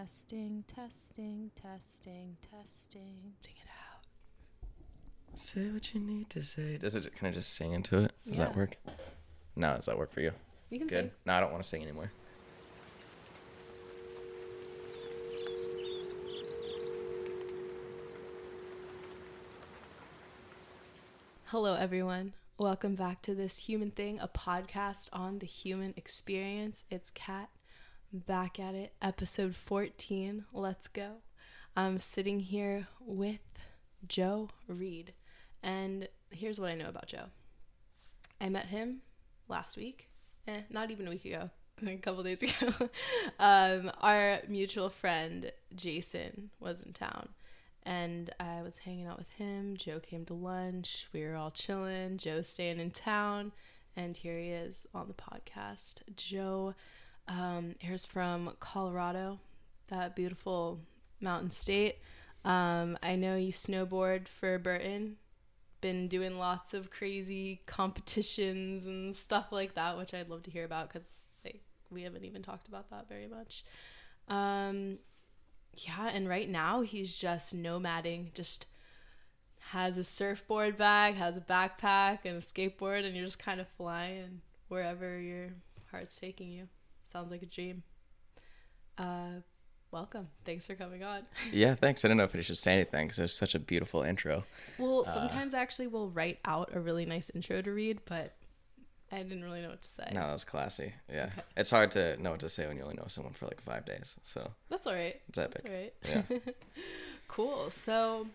Testing, testing, testing, testing. Sing it out. Say what you need to say. Does it? Can I just sing into it? Does that work? No, does that work for you? You can Good. sing. No, I don't want to sing anymore. Hello, everyone. Welcome back to This Human Thing, a podcast on the human experience. It's Kat back at it, episode 14. Let's go. I'm sitting here with Joe Reed. And here's what I know about Joe I met him last week, eh, not even a week ago, a couple days ago. um, our mutual friend Jason was in town and I was hanging out with him. Joe came to lunch. We were all chilling. Joe's staying in town, and here he is on the podcast. Joe um, is from Colorado, that beautiful mountain state. Um, I know you snowboard for Burton. Been doing lots of crazy competitions and stuff like that, which I'd love to hear about because like we haven't even talked about that very much. Um, yeah, and right now he's just nomading, just has a surfboard bag, has a backpack and a skateboard, and you're just kind of flying wherever your heart's taking you. Sounds like a dream. Uh, welcome. Thanks for coming on. Yeah, thanks. I don't know if I should say anything because there's such a beautiful intro. Well, sometimes actually we'll write out a really nice intro to read, but I didn't really know what to say. No, that was classy. Yeah, it's hard to know what to say when you only know someone for like five days. So That's all right. it's epic. That's all right. Yeah. cool. So,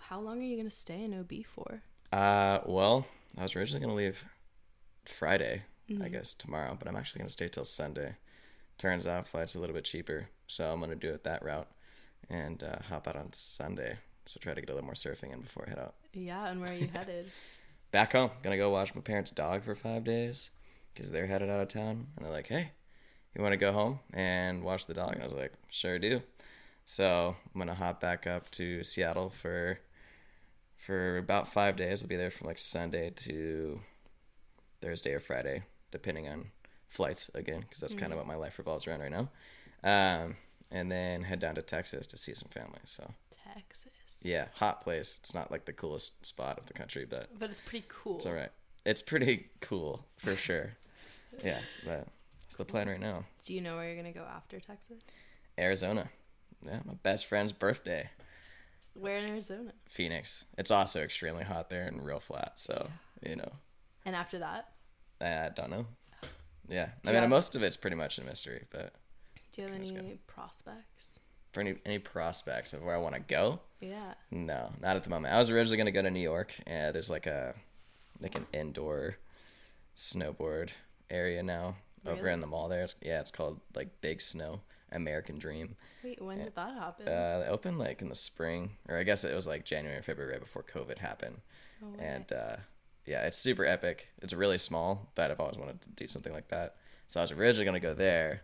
how long are you going to stay in OB for? Uh, well, I was originally gonna leave Friday, I Mm-hmm. guess tomorrow, but I'm actually gonna stay till Sunday. Turns out flight's a little bit cheaper, so I'm gonna do it that route and uh, hop out on Sunday. So try to get a little more surfing in before I head out. Yeah, and where are you headed? Back home, gonna go watch my parents' dog for five days because they're headed out of town, and they're like, "Hey, you want to go home and watch the dog?" And I was like, "Sure do." So I'm gonna hop back up to Seattle for for about five days. I'll be there from like Sunday to Thursday or Friday, depending on flights again, because that's kind of what my life revolves around right now. Um, and then head down to Texas to see some family. So Texas. yeah, hot place. It's not like the coolest spot of the country, but But it's pretty cool. it's all right. It's pretty cool for sure. yeah, but it's the plan right now. Do you know where you're gonna go after Texas? Arizona. Yeah, my best friend's birthday. Where in Arizona? Phoenix. It's also extremely hot there and real flat. So you know, And after that, I don't know. Yeah, Do I mean, have- most of it's pretty much a mystery. But do you have any prospects? for any any prospects of where I want to go, Yeah. no, not at the moment. I was originally gonna go to New York. and there's like a like an indoor snowboard area now over in the mall there. It's, yeah, it's called like Big Snow American Dream. Wait, when did that happen? Uh, they opened like in the spring, or I guess it was like January or February right before COVID happened. Way. And uh, yeah, it's super epic. It's really small, but I've always wanted to do something like that. So I was originally gonna go there,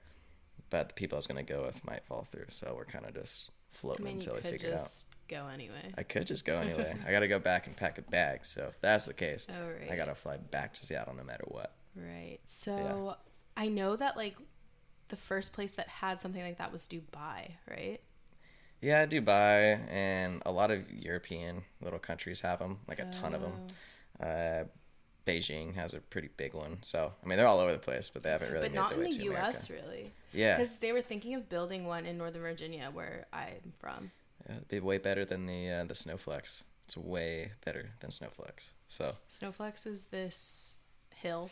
but the people I was gonna go with might fall through. So we're kind of just I floating mean, until we figure it out. go anyway. I could just go anyway. I gotta go back and pack a bag. So if that's the case, Oh, right. I gotta fly back to Seattle no matter what. Right. So I know that like the first place that had something like that was Dubai, right? Yeah, Dubai and a lot of European little countries have them, like a ton of them. Oh. Uh, Beijing has a pretty big one. So, I mean, they're all over the place, but they haven't really but not in the U.S. America. really, Yeah, because they were thinking of building one in Northern Virginia, where I'm from. yeah, it'd be way better than the uh, the Snowflex. It's way better than Snowflex. So, Snowflex is this hill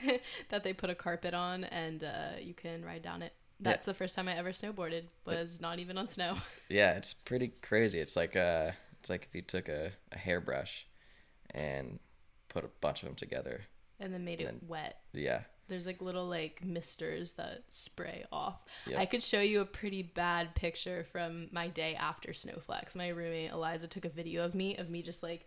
that they put a carpet on, and uh, you can ride down it. Yeah. That's the first time I ever snowboarded. Was not even on snow. yeah, it's pretty crazy. It's like uh it's like if you took a, a hairbrush and put a bunch of them together. and then made it And wet. Yeah. There's like little like misters that spray off. Yep. I could show you a pretty bad picture from my day after Snowflex. My roommate Eliza took a video of me of me just like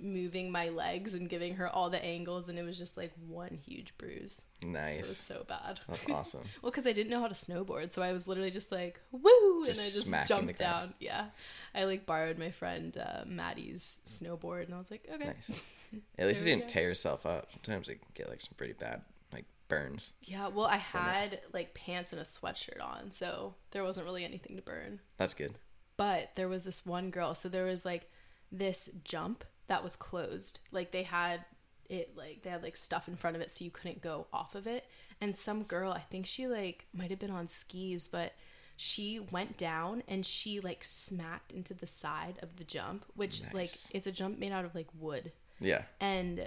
moving my legs and giving her all the angles and it was just like one huge bruise. Nice. It was so bad. That's awesome. well, because I didn't know how to snowboard, so I was literally just like woo, Just and I just jumped down. Yeah, I like borrowed my friend uh, Maddie's snowboard, and I was like, okay, Nice. At least you didn't go. tear yourself up. Sometimes it can get like some pretty bad like burns. Yeah, well, I it. had like pants and a sweatshirt on, so there wasn't really anything to burn. That's good. But there was this one girl, so there was like this jump that was closed. Like they had it like they had like stuff in front of it so you couldn't go off of it. And some girl, I think she like might have been on skis, but she went down and she like smacked into the side of the jump, which like it's a jump made out of like wood. Yeah. And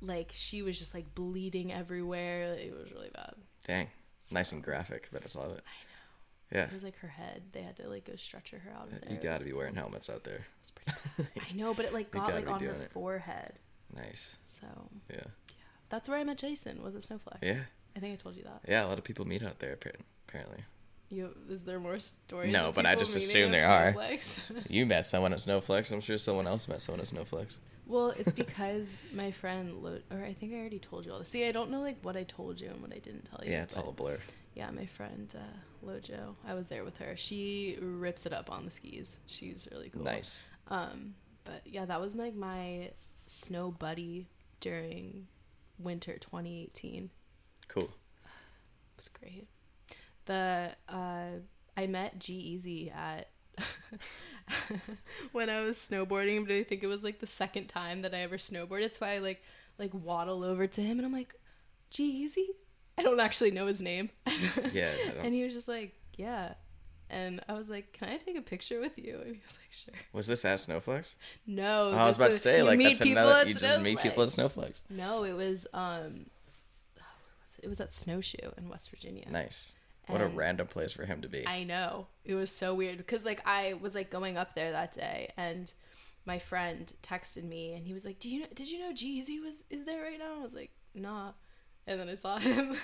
like she was just like bleeding everywhere. It was really bad. Dang. Nice and graphic, but it's love it. I know. Yeah. It was like her head. They had to like go stretcher her out of there. You It got was- to be wearing helmets out there. it was pretty- I know, but it like got like on her it. forehead. Nice. So Yeah. Yeah. That's where I met Jason. Was at Snowflex. Yeah. I think I told you that. Yeah. A lot of people meet out there, apparently. You is there more stories? No, but I just assume there are. You met someone at Snowflex. I'm sure someone else met someone at Snowflex. Well, it's because my friend, Lo- or I think I already told you all this. See, I don't know like what I told you and what I didn't tell you. Yeah, it's all a blur. Yeah, my friend uh, Lojo. I was there with her. She rips it up on the skis. She's really cool. Nice. Um, but yeah, that was like my snow buddy during winter 2018. Cool. It was great. The uh, I met G-Eazy at when I was snowboarding, but I think it was like the second time that I ever snowboarded. So I like like waddle over to him and I'm like, G-Eazy. I don't actually know his name. Yeah, and he was just like, yeah. And I was like, "Can I take a picture with you?" And he was like, "Sure." Was this at Snowflex? No, Oh, I was about to say like that's another. You just meet people at Snowflex. No, it was um, oh, was it? It was at Snowshoe in West Virginia. Nice. What a random place for him to be. I know it was so weird because like I was like going up there that day and my friend texted me and he was like, "Do you know? Did you know Jeezy was is there right now?" I was like, "Nah." And then I saw him,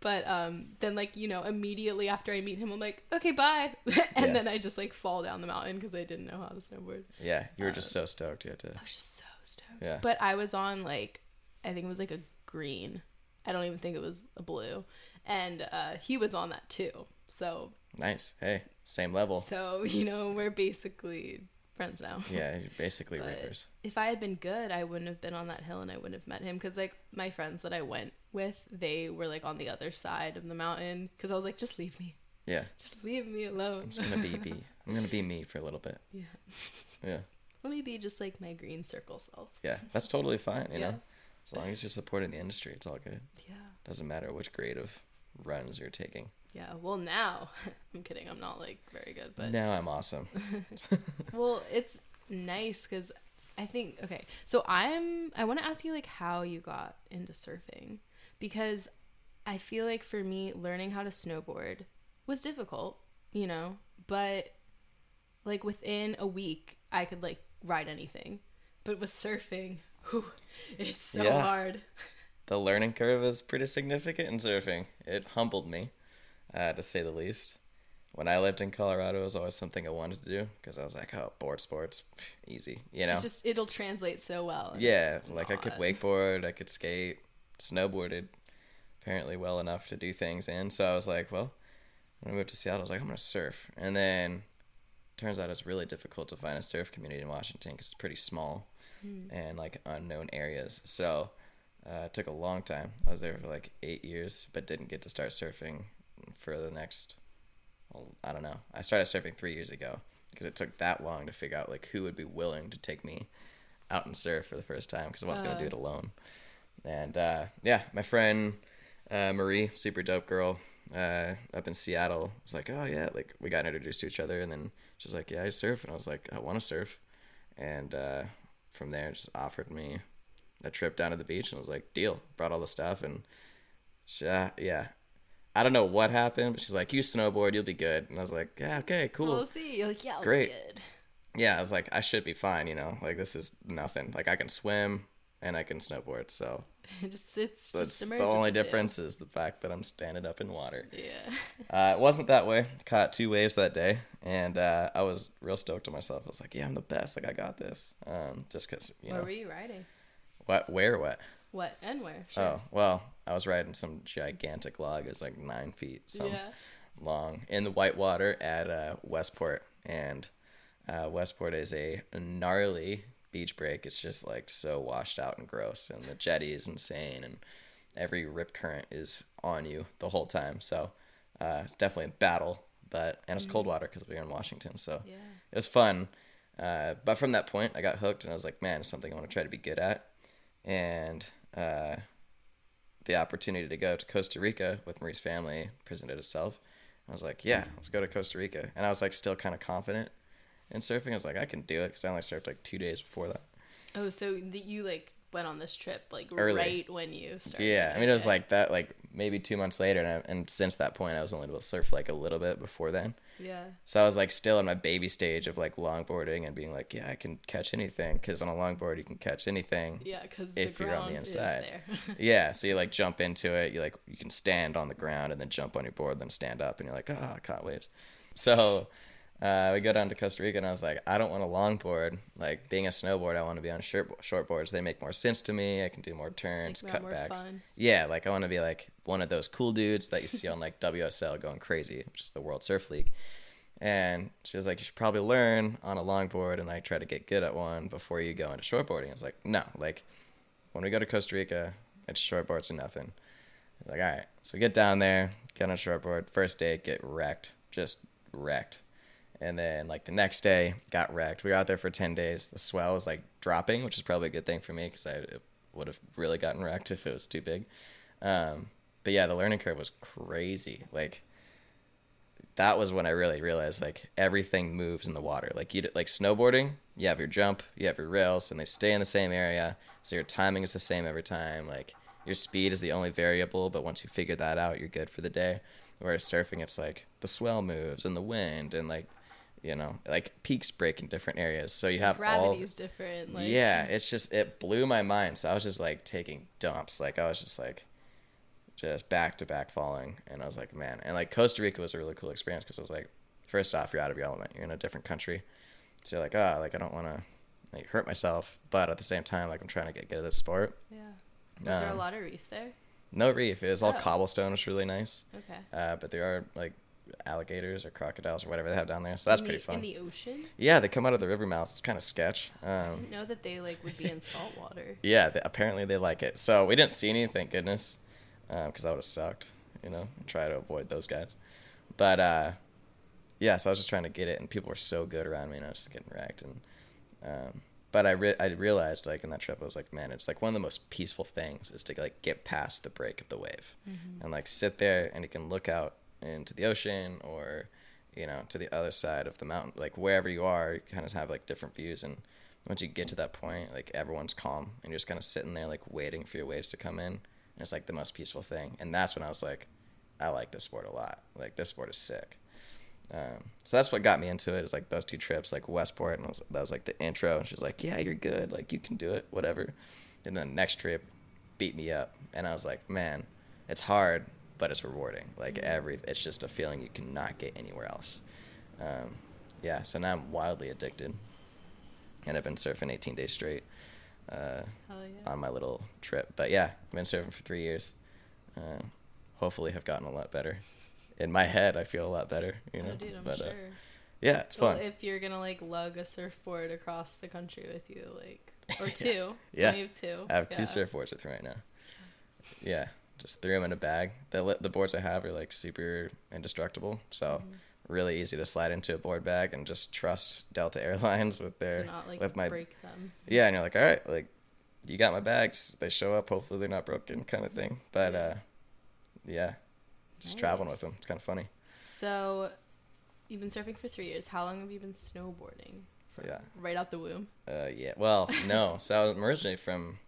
but um, then like you know immediately after I meet him, I'm like, "Okay, bye," and Yeah. then I just like fall down the mountain because I didn't know how to snowboard. yeah, you were just so stoked. You had to. I was just so stoked. Yeah. But I was on like I think it was like a green. I don't even think it was a blue. And uh he was on that too. So Nice. Hey, same level. so, you know, we're basically friends now. Yeah, basically But reapers. if I had been good, I wouldn't have been on that hill and I wouldn't have met him cuz like my friends that I went with, they were like on the other side of the mountain cuz I was like just leave me. Yeah, Just leave me alone. I'm just gonna be be. I'm gonna be me for a little bit. yeah. Yeah, Let me be just like my green circle self. yeah, that's totally fine. You Yeah. know, as long as you're supporting the industry, it's all good. Yeah. Doesn't matter which grade of runs you're taking. Yeah. Well, now I'm kidding. I'm not like very good, but now I'm awesome. Well, it's nice because I think okay. So I'm I want to ask you like how you got into surfing because I feel like for me learning how to snowboard was difficult, you know, but like within a week I could like ride anything. But with surfing, whew, it's so Yeah. hard. The learning curve is pretty significant in surfing. It humbled me, uh, to say the least. When I lived in Colorado, it was always something I wanted to do because I was like, oh, board sports, easy, you know? It's just it'll translate so well. yeah, like I could wakeboard, I could skate, snowboarded apparently well enough to do things in. So I was like, well, when I moved to Seattle, I was like, I'm going to surf. And then turns out it's really difficult to find a surf community in Washington because it's pretty small and like unknown areas. So uh, it took a long time. I was there for like eight years, but didn't get to start surfing for the next, well, I don't know. I started surfing three years ago because it took that long to figure out like who would be willing to take me out and surf for the first time because I wasn't gonna do Uh. it alone. And uh, yeah, my friend uh, Marie, super dope girl, uh, up in Seattle, was like, oh yeah, like we got introduced to each other, and then she's like, yeah, I surf, and I was like, I want to surf, and uh, from there just offered me a trip down to the beach, and I was like, deal. Brought all the stuff, and she, uh, yeah. I don't know what happened, but she's like, "You snowboard, you'll be good." And I was like, "Yeah, okay, cool." We'll see. You're like, yeah, I'll be Great. good. yeah, I was like, I should be fine, you know. Like this is nothing. Like I can swim and I can snowboard, so It just it's so just it's the only difference is the fact that I'm standing up in water. Yeah. Uh, it wasn't that way. Caught two waves that day, and uh, I was real stoked to myself. I was like, "Yeah, I'm the best. Like I got this." Um, just because you Where know were you riding? What, where, what? What and where? Sure. Oh, well, I was riding some gigantic log. It's like nine feet some yeah. long in the whitewater at uh, Westport, and uh, Westport is a gnarly beach break. It's just like so washed out and gross, and the jetty is insane, and every rip current is on you the whole time. So uh, it's definitely a battle, but and it's cold water because we were in Washington, so Yeah. it was fun. Uh, but from that point, I got hooked, and I was like, man, it's something I want to try to be good at. And uh, the opportunity to go to Costa Rica with Marie's family presented itself. I was like, yeah, let's go to Costa Rica. And I was like, still kind of confident in surfing. I was like, I can do it because I only surfed like two days before that. Oh, so the, you like went on this trip like Early. right when you started. Yeah, I mean, it was like that, like maybe two months later, and, I, and since that point, I was only able to surf like a little bit before then. Yeah. So I was like still in my baby stage of like longboarding and being like, yeah, I can catch anything because on a longboard you can catch anything. Yeah, because the If you're on the inside. there. Yeah, so you like jump into it. You like you can stand on the ground and then jump on your board, then stand up, and you're like, ah, I caught waves. So uh, we go down to Costa Rica, and I was like, I don't want a longboard. Like being a snowboard, I want to be on short shortboards. They make more sense to me. I can do more turns, like cutbacks. Yeah, like I want to be like one of those cool dudes that you see on like WSL going crazy, which is the World Surf League. And she was like, you should probably learn on a longboard and like try to get good at one before you go into shortboarding. I was like, no, like when we go to Costa Rica, it's shortboards or nothing. Like, all right. So we get down there, get on a shortboard. First day, get wrecked, just wrecked. And then like the next day, got wrecked. We were out there for ten days. The swell was like dropping, which is probably a good thing for me because I would have really gotten wrecked if it was too big. Um, but yeah, the learning curve was crazy. Like that was when I really realized like everything moves in the water. Like you like snowboarding, you have your jump, you have your rails, and they stay in the same area, so your timing is the same every time. Like your speed is the only variable, but once you figure that out, you're good for the day. Whereas surfing, it's like the swell moves and the wind and like you know like peaks break in different areas, so you have all Gravity's different. Like, yeah, it's just it blew my mind. So I was just like taking dumps. Like I was just like just back to back falling, and I was like, man. And like Costa Rica was a really cool experience because I was like, first off, you're out of your element. You're in a different country, so you're like, ah, like I don't want to like hurt myself, but at the same time, like I'm trying to get good at this sport. Yeah. Was there a Um, lot of reef there? No reef. It was all Oh. cobblestone, which was really nice. Okay. Uh, but there are like alligators or crocodiles or whatever they have down there, so that's pretty fun. In the ocean? Yeah, they come out of the river mouths. It's kind of sketch. I Um, didn't know that they like would be in salt water. Yeah, they, apparently they like it. So we didn't see any, thank goodness, because that would have sucked. You know, try to avoid those guys. But uh, yeah, so I was just trying to get it, and people were so good around me, and I was just getting wrecked. And um, but I re- I realized like in that trip, I was like, man, it's like one of the most peaceful things is to like get past the break of the wave, and like sit there, and you can look out into the ocean or you know to the other side of the mountain, like wherever you are, you kind of have like different views and once you get to that point, like everyone's calm and you're just kind of sitting there, like waiting for your waves to come in. And it's like the most peaceful thing. And that's when I was like, I like this sport a lot. Like this sport is sick. Um, so that's what got me into it. Is like those two trips, like Westport, and was, that was like the intro. And she's like, "Yeah, you're good. Like you can do it. Whatever." And then next trip, beat me up, and I was like, "Man, it's hard, but it's rewarding. Like every, it's just a feeling you cannot get anywhere else." Um, yeah. So now I'm wildly addicted and I've been surfing 18 days straight uh, yeah. on my little trip. But yeah, I've been surfing for three years. Uh, hopefully, have gotten a lot better. In my head, I feel a lot better. You know, oh, dude, I'm but sure. uh, yeah, it's well, fun. if you're gonna like lug a surfboard across the country with you, like or two, Yeah. Don't Yeah. you have two? I have two surfboards with me right now. Yeah, just threw them in a bag. The the boards I have are like super indestructible, so Mhm. really easy to slide into a board bag and just trust Delta Airlines with their not like with my break them. yeah, and you're like, all right, like you got my bags. They show up. Hopefully, they're not broken, kind of thing. But Yeah. uh, yeah, just traveling with them. It's kind of funny. So, you've been surfing for three years. How long have you been snowboarding? Yeah. Right out the womb. Uh, yeah. Well, no. so I'm originally from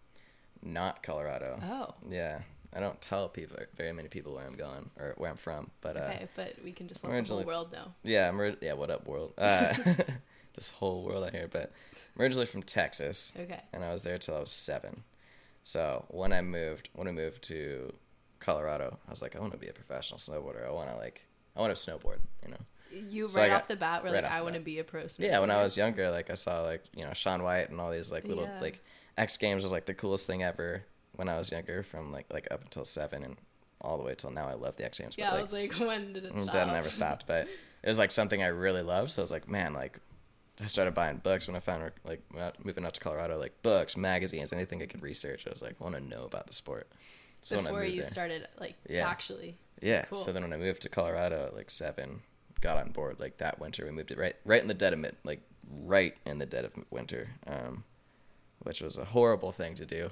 not Colorado. Oh. Yeah. I don't tell people very many people where I'm going or where I'm from, but uh, Okay, but we can just let the whole world know. yeah, I'm yeah. What up, world? Uh, this whole world out here, but I'm originally from Texas. Okay. and I was there till I was seven. So when I moved, when I moved to Colorado, I was like, I want to be a professional snowboarder. I want to like, I want to snowboard. You know? You So right got- off the bat were right like, I want to be a pro snowboarder. Yeah, when I was younger, like I saw like you know Shaun White and all these like little Yeah. like X Games was like the coolest thing ever when I was younger. From like like up until seven and all the way till now, I love the X Games. Yeah, I was like, when did it stop? That never stopped, but it was like something I really loved. So I was like, man, like I started buying books when I found like moving out to Colorado, like books, magazines, anything I could research. I was like, want to know about the sport, So Before you there- started like Yeah. actually. Yeah. Cool. So then when I moved to Colorado at like seven, got on board like that winter. We moved it right right in the dead of mid like right in the dead of winter, um, which was a horrible thing to do,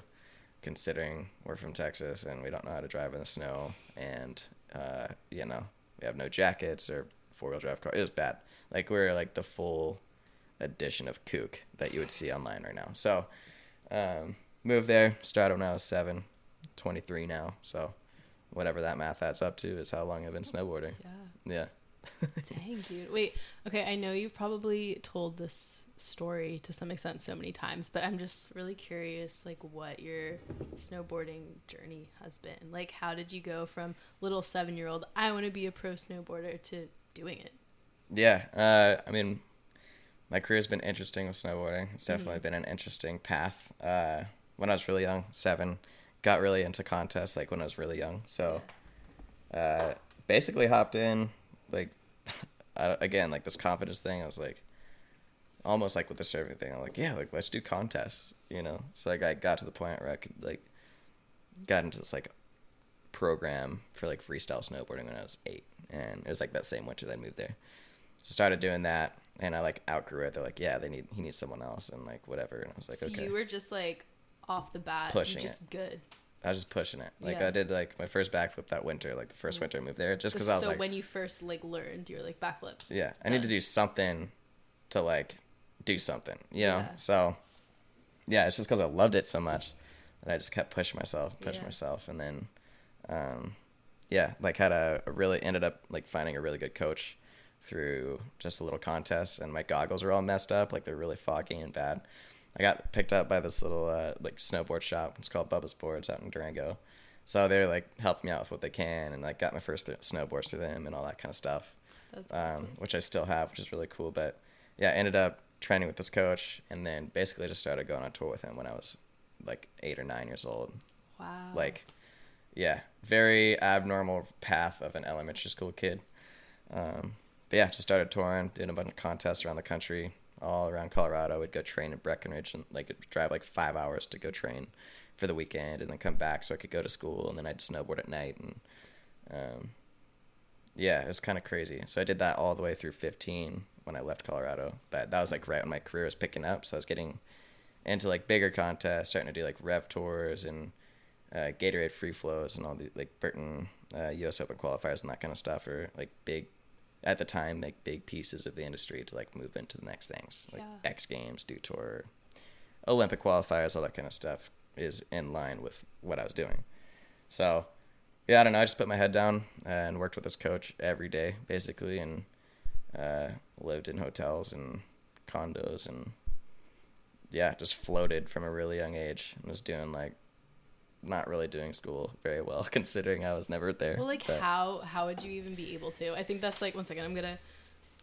considering we're from Texas and we don't know how to drive in the snow, and uh, you know we have no jackets or four wheel drive car. It was bad. Like we're like the full edition of kook that you would see online right now. So um, moved there, started when I was seven, 23 now. So whatever that math adds up to is how long I've been snowboarding. Yeah. Yeah. Dang, dude. Wait, okay, I know you've probably told this story to some extent so many times, but I'm just really curious like what your snowboarding journey has been. Like how did you go from little 7-year-old I want to be a pro snowboarder to doing it? Yeah. Uh, I mean, my career's been interesting with snowboarding. It's definitely been an interesting path. Uh, when I was really young, seven, got really into contests like when I was really young. So uh, basically hopped in, like, I, again, like this confidence thing. I was like, almost like with the serving thing. I'm like, yeah, like let's do contests, you know? So like I got to the point where I could like, got into this like program for like freestyle snowboarding when I was eight. And it was like that same winter that I moved there. So started doing that, and I like outgrew it. They're like, yeah, they need he needs someone else, and like whatever. And I was like, okay. so okay. you were just like off the bat Pushing just good. I was just pushing it. Like Yeah. I did like my first backflip that winter, like the first winter I moved there, just because I was so like, when you first like learned, you were like backflip. yeah, I need to do something to like do something, you know. Yeah. So yeah, it's just because I loved it so much that I just kept pushing myself, pushing Yeah. myself, and then um, yeah, like had a, a really ended up like finding a really good coach through just a little contest, and my goggles were all messed up, like they're really foggy and bad. I got picked up by this little uh, like snowboard shop. It's called Bubba's Boards out in Durango. So they're like helping me out with what they can, and like got my first th- snowboards through them and all that kind of stuff That's um, which I still have, which is really cool. But yeah, I ended up training with this coach, and then basically just started going on tour with him when I was like eight or nine years old. Wow. Like, yeah, very abnormal path of an elementary school kid. Um, but yeah, just started touring, did a bunch of contests around the country, all around Colorado. We'd go train in Breckenridge and like drive like five hours to go train for the weekend, and then come back so I could go to school, and then I'd snowboard at night and. Um, yeah, it was kind of crazy. So I did that all the way through 15 when I left Colorado. But that was like right when my career was picking up. So I was getting into like bigger contests, starting to do like rev tours and uh, Gatorade free flows and all the like Burton uh, U.S. Open qualifiers and that kind of stuff are like big at the time, like big pieces of the industry to like move into the next things like Yeah. X Games, Dew Tour, Olympic qualifiers, all that kind of stuff is in line with what I was doing. So yeah, I don't know. I just put my head down and worked with this coach every day, basically, and uh, lived in hotels and condos, and yeah, just floated from a really young age. and was doing like not really doing school very well, considering I was never there. Well, like But, how how would you even be able to? I think that's like one second. I'm gonna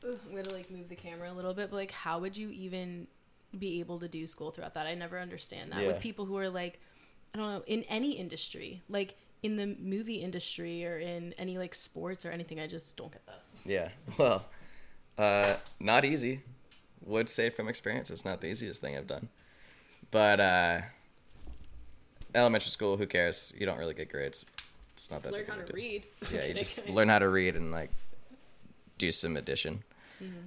I'm gonna like move the camera a little bit, but like how would you even be able to do school throughout that? I never understand that Yeah. with people who are like I don't know in any industry, like in the movie industry or in any like sports or anything. I just don't get that. Yeah. Well, uh, not easy. Would say from experience, it's not the easiest thing I've done. But uh, elementary school, who cares? You don't really get grades. It's not Just that learn how to deal. read. Yeah, you just learn how to read and like do some addition.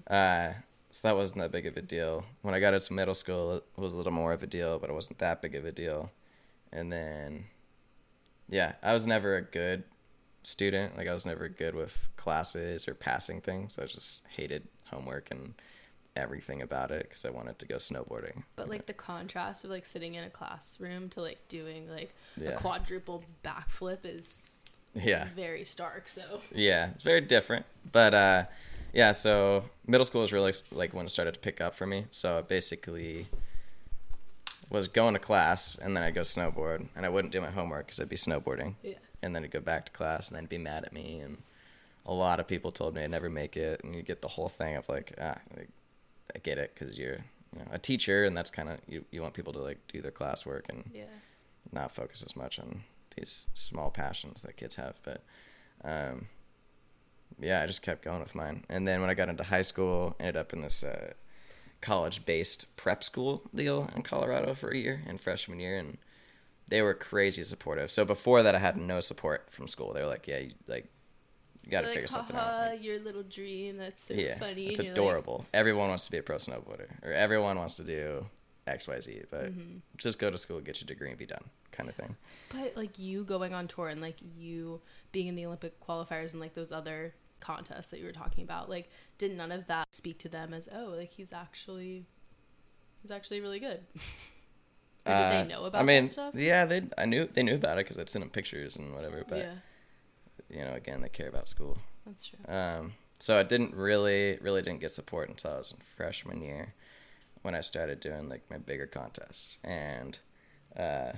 Uh, so that wasn't that big of a deal. When I got into middle school, it was a little more of a deal, but it wasn't that big of a deal. And then, yeah, I was never a good student. Like I was never good with classes or passing things. I just hated homework and everything about it because I wanted to go snowboarding. But like the contrast of like sitting in a classroom to like doing like Yeah. a quadruple backflip is Yeah. very stark. So Yeah, it's very different. But uh, yeah, so middle school was really like when it started to pick up for me. So I basically was going to class and then I'd go snowboard and I wouldn't do my homework because I'd be snowboarding. yeah. And then I'd go back to class and then be mad at me. And a lot of people told me I'd never make it. And you get the whole thing of like, ah, like, I get it because you're you know, a teacher and that's kind of, you, you want people to like do their classwork and Yeah. not focus as much on these small passions that kids have. But um, yeah, I just kept going with mine. And then when I got into high school, ended up in this uh, college-based prep school deal in Colorado for a year in freshman year, and they were crazy supportive. So before that, I had no support from school. They were like, "Yeah, you, like you got to They're figure something out." Like, your little dream. That's so yeah, funny. it's you're like, adorable. everyone wants to be a pro snowboarder, or everyone wants to do X, Y, Z. But Mm-hmm. just go to school, get your degree, and be done, kind of thing. But like you going on tour and like you being in the Olympic qualifiers and like those other contests that you were talking about, like did none of that speak to them as oh like he's actually he's actually really good? or did Uh, they know about I mean, that stuff? yeah, they I knew they knew about it because I'd send them pictures and whatever. But yeah, you know, again, they care about school. that's true. Um, so I didn't really, really didn't get support until I was in freshman year when I started doing like my bigger contests. And uh,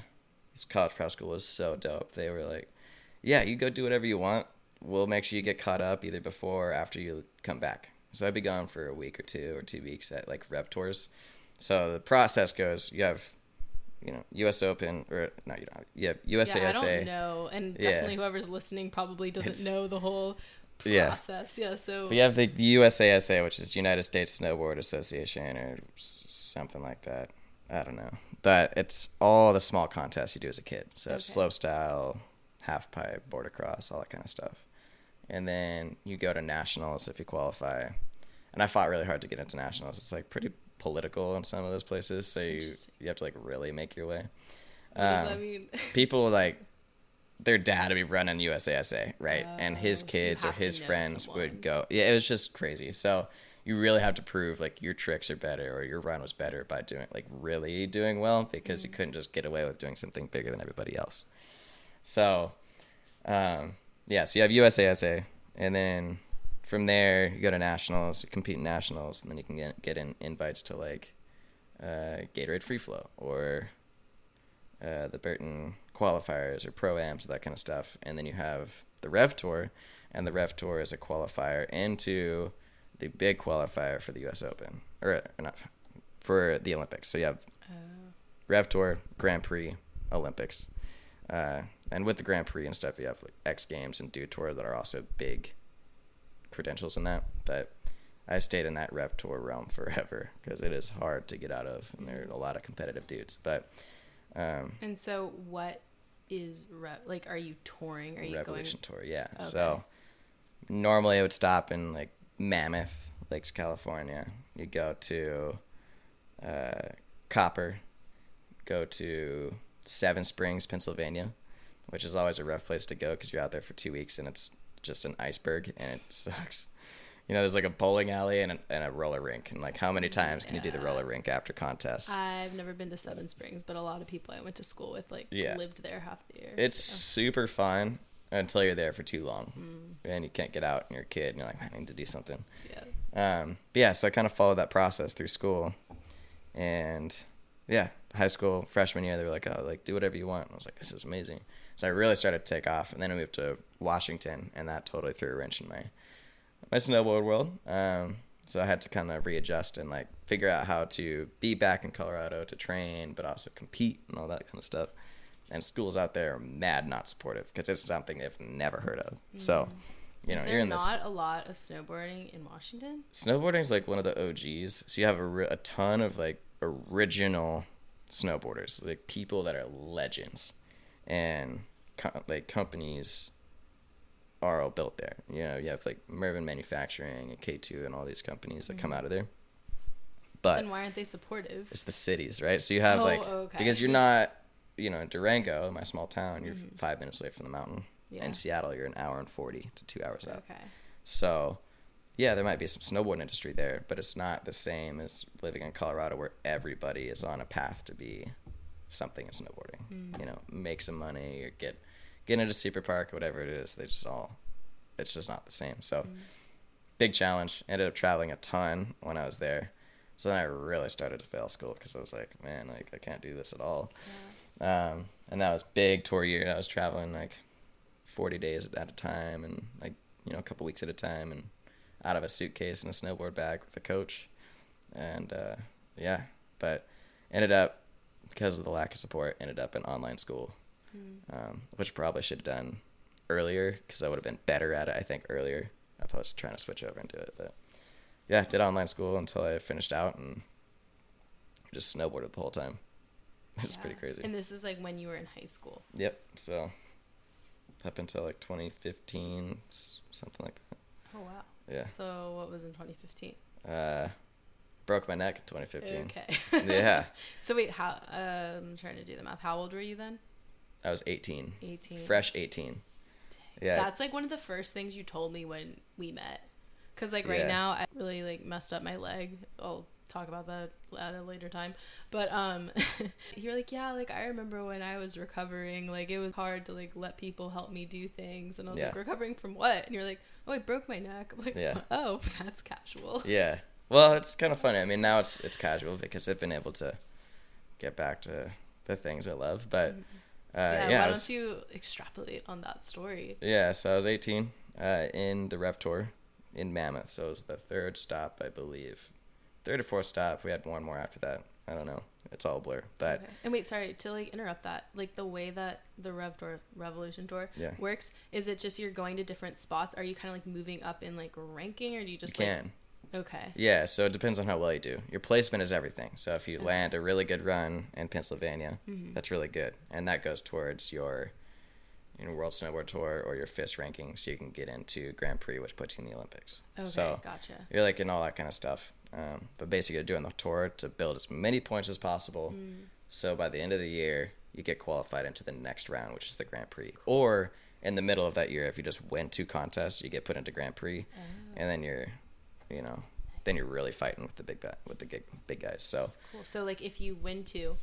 this college prep school was so dope. They were like, "Yeah, you go do whatever you want. We'll make sure you get caught up either before or after you come back." So I'd be gone for a week or two or two weeks at like Rev tours. So the process goes: you have, you know, U.S. Open or no, you don't. Have, you have USASA. yeah, I don't know, and Yeah. definitely whoever's listening probably doesn't It's- know the whole process. Yeah, so But you have the USASA, which is United States Snowboard Association, or something like that. I don't know, but it's all the small contests you do as a kid. So Okay. slope style, half pipe, boardercross, all that kind of stuff. And then you go to nationals if you qualify. And I fought really hard to get into nationals. It's like pretty political in some of those places, so you you have to like really make your way. what does Um, that mean? people like their dad would be running USASA, right? and his Oh, so kids or his friends someone. would go. Yeah, it was just crazy. So you really have to prove like your tricks are better or your run was better by doing like really doing well because Mm. you couldn't just get away with doing something bigger than everybody else. So, um, yeah, so you have USASA, and then from there you go to nationals, you compete in nationals, and then you can get get in invites to like uh, Gatorade Free Flow or uh, the Burton qualifiers or pro ams, that kind of stuff. And then you have the Rev Tour, and the Rev Tour is a qualifier into the big qualifier for the U.S. Open, or, or not for the Olympics. So you have Uh, Rev Tour, Grand Prix, Olympics, uh, and with the Grand Prix and stuff, you have like X Games and Dew Tour that are also big credentials in that. But I stayed in that Rev Tour realm forever because it is hard to get out of, and there are a lot of competitive dudes. But um, and so what is Rev? like? Are you touring? Are you going Revolution Tour, yeah. Okay. So normally I would stop in like Mammoth, Lakes, California. You'd go to uh, Copper, go to Seven Springs, Pennsylvania, which is always a rough place to go because you're out there for two weeks and it's just an iceberg and it sucks. You know, there's like a bowling alley and a, and a roller rink, and like how many times can you do the roller rink after contests? I've never been to Seven Springs, but a lot of people I went to school with like Yeah. lived there half the year. It's so. super fun until you're there for too long, Mm. and you can't get out, and you're a kid, and you're like, I need to do something. yeah. Um, but yeah, so I kind of followed that process through school, and yeah, high school freshman year, they were like, "Oh, like do whatever you want." And I was like, "This is amazing." So I really started to take off, and then I moved to Washington, and that totally threw a wrench in my my snowboard world. Um, so I had to kind of readjust and like figure out how to be back in Colorado to train, but also compete and all that kind of stuff. And schools out there are mad not supportive because it's something they've never heard of. So, you know, is you're there in this not a lot of snowboarding in Washington? snowboarding is like one of the OGs. So you have a, a ton of like original snowboarders, like people that are legends, and co- like companies are all built there. You know, you have like Mervin Manufacturing and K two and all these companies that come out of there. But then why aren't they supportive? it's the cities, right? So you have Oh, like okay. because you're not, you know, Durango, my small town, you're five minutes away from the mountain. Mm-hmm. Yeah. In Seattle, you're an hour and forty to two hours out. Okay. So, yeah, there might be some snowboard industry there, but it's not the same as living in Colorado where everybody is on a path to be something in snowboarding. You know, make some money or get get into super park or whatever it is. They just all it's just not the same. So, big challenge. Ended up traveling a ton when I was there. So then I really started to fail school because I was like, man, like I can't do this at all. Um, and that was big tour year. I was traveling like 40 days at a time and like, you know, a couple weeks at a time and out of a suitcase and a snowboard bag with a coach. And uh, yeah, but ended up, because of the lack of support, ended up in online school, um, which probably should have done earlier because I would have been better at it, I think, earlier, opposed to trying to switch over and do it. But yeah, did online school until I finished out and just snowboarded the whole time. It's pretty crazy. And this is like when you were in high school. Yep. So up until like 2015, something like that. Oh wow. Yeah. So what was in 2015? Uh, broke my neck in 2015. Okay. Yeah. So wait, how? Um, I'm trying to do the math. How old were you then? I was 18. 18. Fresh 18. Yeah. That's like one of the first things you told me when we met. Cause like right Yeah. now I really like messed up my leg. I'll talk about that at a later time. But um, you're like, yeah, like I remember when I was recovering, like it was hard to like let people help me do things, and I was like, recovering from what? And you're like, oh, I broke my neck. I'm like, Yeah. oh, that's casual. Yeah. Well, it's kind of funny. I mean, now it's it's casual because I've been able to get back to the things I love. But uh, yeah. yeah, why I don't you extrapolate on that story? yeah. So I was 18 uh, in the Rev Tour in Mammoth. So it was the third stop, I believe. Third or fourth stop. We had one more after that. I don't know. It's all a blur. But Okay. And wait, sorry to like interrupt that. Like the way that the Rev Tour, Revolution Tour Yeah. works, is it just you're going to different spots? Are you kind of like moving up in like ranking, or do you you just like can. Okay? Yeah, so it depends on how well you do. Your placement is everything. So if you Okay. land a really good run in Pennsylvania, Mhm. that's really good, and that goes towards your, you know, World Snowboard Tour or your FIS ranking, so you can get into Grand Prix, which puts you in the Olympics. Okay, So gotcha. you're like in all that kind of stuff. Um, but basically, you're doing the tour to build as many points as possible. Mm. So by the end of the year, you get qualified into the next round, which is the Grand Prix. Or in the middle of that year, if you just win two contests, you get put into Grand Prix, Oh. and then you're, you know, then you're really fighting with the big guy, with the big big guys. So That's cool. So like if you win two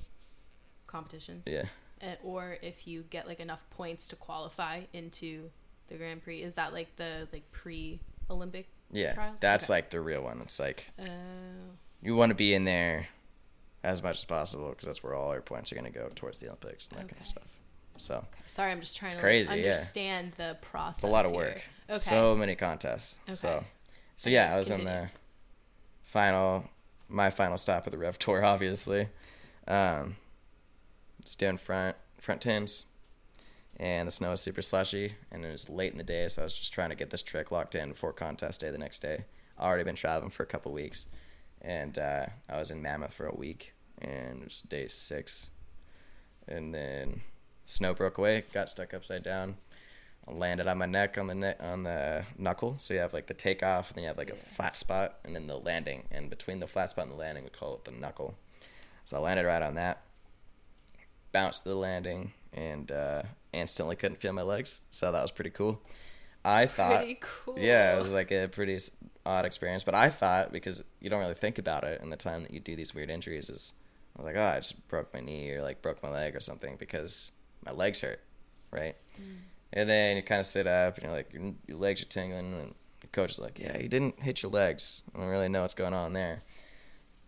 competitions, yeah, uh, or if you get like enough points to qualify into the Grand Prix, is that like the like pre-Olympic yeah, trials? that's Okay. like the real one. It's like Oh, you want to be in there as much as possible because that's where all your points are going to go towards the Olympics and that kind of stuff. So okay. sorry, I'm just trying to crazy, like, yeah. understand the process. it's a lot of here. work. Okay. So many contests. Okay. So, so yeah, I was in the final, my final stop of the Rev Tour, obviously. Um, just doing front front tins, and the snow was super slushy, and it was late in the day, so I was just trying to get this trick locked in before contest day the next day. I already been traveling for a couple weeks, and uh, I was in Mammoth for a week, and it was day six, and then snow broke away, got stuck upside down. I landed on my neck on the ne- on the knuckle. So you have like the takeoff, and then you have like a flat spot, and then the landing. And between the flat spot and the landing, we call it the knuckle. So I landed right on that, bounced to the landing, and uh, instantly couldn't feel my legs. So that was pretty cool. I thought, Pretty cool. yeah, it was like a pretty odd experience. But I thought because you don't really think about it in the time that you do these weird injuries is I was like, oh, I just broke my knee or like broke my leg or something because my legs hurt, right? Mm. And then you kind of sit up and you're like, your, your legs are tingling. And the coach is like, yeah, you didn't hit your legs. I don't really know what's going on there.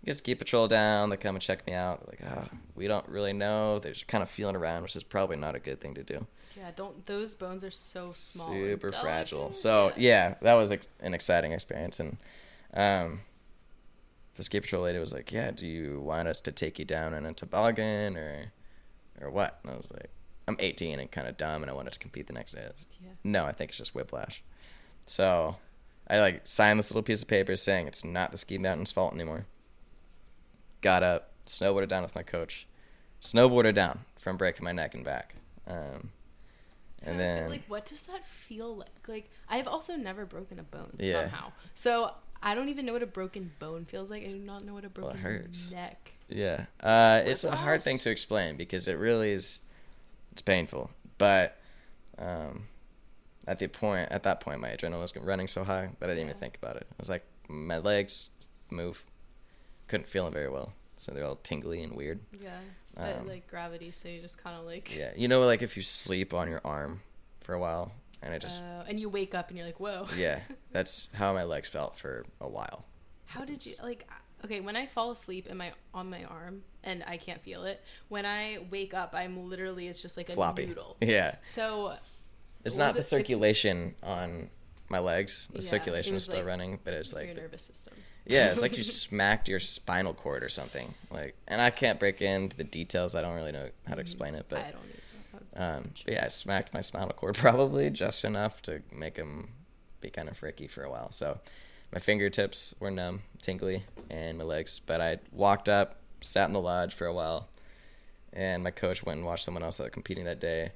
Get ski patrol down. They come and check me out. They're like, oh, we don't really know. They're just kind of feeling around, which is probably not a good thing to do. Yeah, don't those bones are so small. Super fragile. So yeah, that was ex- an exciting experience. And um, the ski patrol lady was like, yeah, do you want us to take you down in a toboggan or or what? And I was like, I'm 18 and kind of dumb, and I wanted to compete the next day. Was Yeah. no, I think it's just whiplash. So I like signed this little piece of paper saying it's not the ski mountain's fault anymore. Got up, snowboarded down with my coach, snowboarded down from breaking my neck and back. Um, and then like, what does that feel like? Like, I've also never broken a bone Yeah. somehow. So I don't even know what a broken bone feels like. I do not know what a broken Well, it broken hurts. neck. Yeah, uh, it's a hard thing to explain because it really is. It's painful, but um, at the point at that point, my adrenaline was running so high that I didn't even think about it. I was like, my legs move, couldn't feel them very well, so they're all tingly and weird. Yeah, but Um, like gravity, so you just kind of like. Yeah, you know, like if you sleep on your arm for a while, and it just Uh, and you wake up and you're like, whoa. yeah, that's how my legs felt for a while. How did you like? Okay, when I fall asleep in my on my arm and I can't feel it, when I wake up, I'm literally it's just like a Floppy. noodle. Yeah, So it's not the it's- circulation on my legs. The Yeah, circulation is still like running, but it's your like the- nervous system. Yeah, it's like you smacked your spinal cord or something. Like, and I can't break into the details. I don't really know how to explain it, but. I don't um, but yeah, I smacked my spinal cord probably just enough to make him be kind of freaky for a while. So my fingertips were numb, tingly, and my legs. But I walked up, sat in the lodge for a while, and my coach went and watched someone else that was competing that day.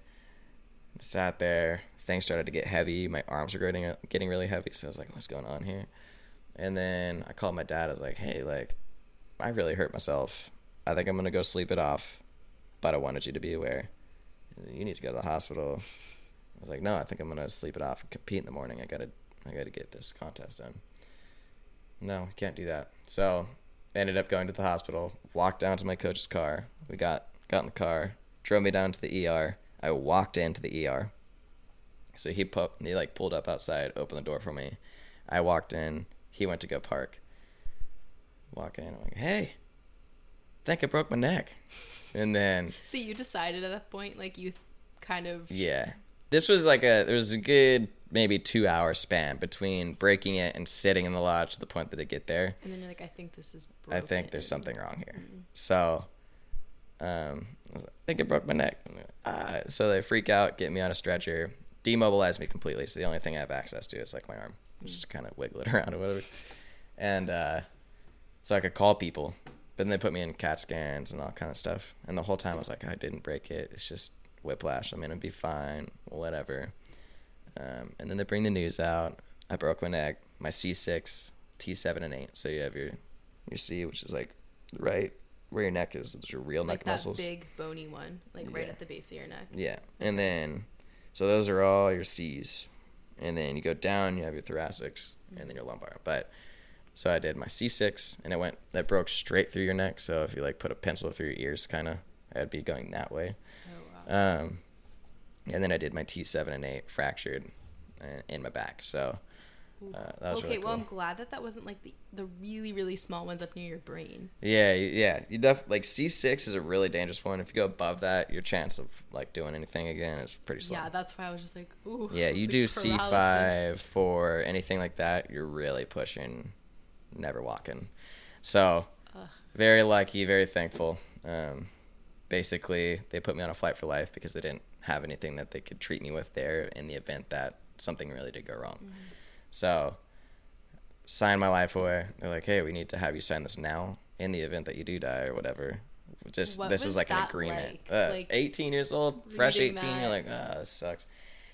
Sat there. Things started to get heavy. My arms were getting getting really heavy. So I was like, "What's going on here?" And then I called my dad. I was like, "Hey, like, I really hurt myself. I think I'm gonna go sleep it off, but I wanted you to be aware. You need to go to the hospital." I was like, "No, I think I'm gonna sleep it off and compete in the morning. I gotta, I gotta get this contest done." No, can't do that. So, ended up going to the hospital. Walked down to my coach's car. We got got in the car, drove me down to the ER. I walked into the ER. So he put he like pulled up outside, opened the door for me. I walked in. He went to go park. Walk in. I'm like, hey, think I broke my neck. And then So you decided at that point, like you kind of yeah, this was like a there was a good maybe two hour span between breaking it and sitting in the lodge to the point that it get there. and then you're like, I think this is I think there's something wrong here. So, um, I, like, I think I broke my neck. Ah, so they freak out, get me on a stretcher, demobilize me completely. So the only thing I have access to is like my arm, just to kind of wiggle it around or whatever. And uh, so I could call people, but then they put me in CAT scans and all kind of stuff. And the whole time I was like, I didn't break it. It's just whiplash. I'm gonna be fine. Whatever. Um, and then they bring the news out. I broke my neck, my C6, T7, and 8. So you have your your C, which is like right where your neck is. It's your real like neck that muscles. big bony one, like right at the base of your neck. Yeah. And then, so those are all your C's. And then you go down, you have your thoracics, and then your lumbar. But, so I did my C6, and it went, that broke straight through your neck. So if you like put a pencil through your ears, kind of, I'd be going that way. Um, and then I did my T7 and 8 fractured uh, in my back. So, uh, that was okay, really well. I'm glad that that wasn't like the the really really small ones up near your brain. Yeah, yeah. You def like C six is a really dangerous one. If you go above that, your chance of like doing anything again is pretty slim. Yeah, that's why I was just like, ooh. Yeah, you do C5 for anything like that, you're really pushing, never walking. So, Ugh. very lucky, very thankful. Um, basically, they put me on a flight for life because they didn't have anything that they could treat me with there in the event that something really did go wrong. Mm-hmm. So, sign my life away. They're like, hey, we need to have you sign this now in the event that you do die or whatever. Just What this is like an agreement. like? Uh, Like, 18 years old, fresh reading 18. You're like, ah, this sucks.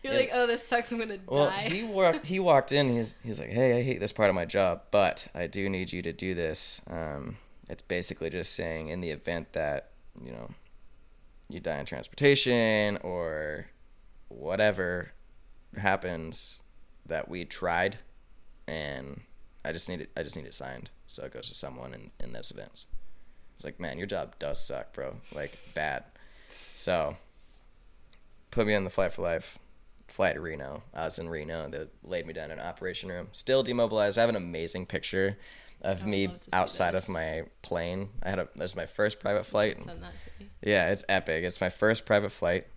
You're like, oh, this sucks. I'm gonna Well, die. he walked. He walked in. He's he's like, "Hey, I hate this part of my job, but I do need you to do this." Um, it's basically just saying, in the event that you know you die in transportation or whatever happens, that we tried, and I just need it. I just need it signed, so it goes to someone in in those events. It's like, man, your job does suck, bro. Like bad. So put me on the flight for life flight to Reno. I was in Reno. They laid me down in an operation room. Still demobilized. I have an amazing picture of me love to see outside of my plane. I had a. Was my first private flight. Send that to me. Yeah, it's epic. It's my first private flight.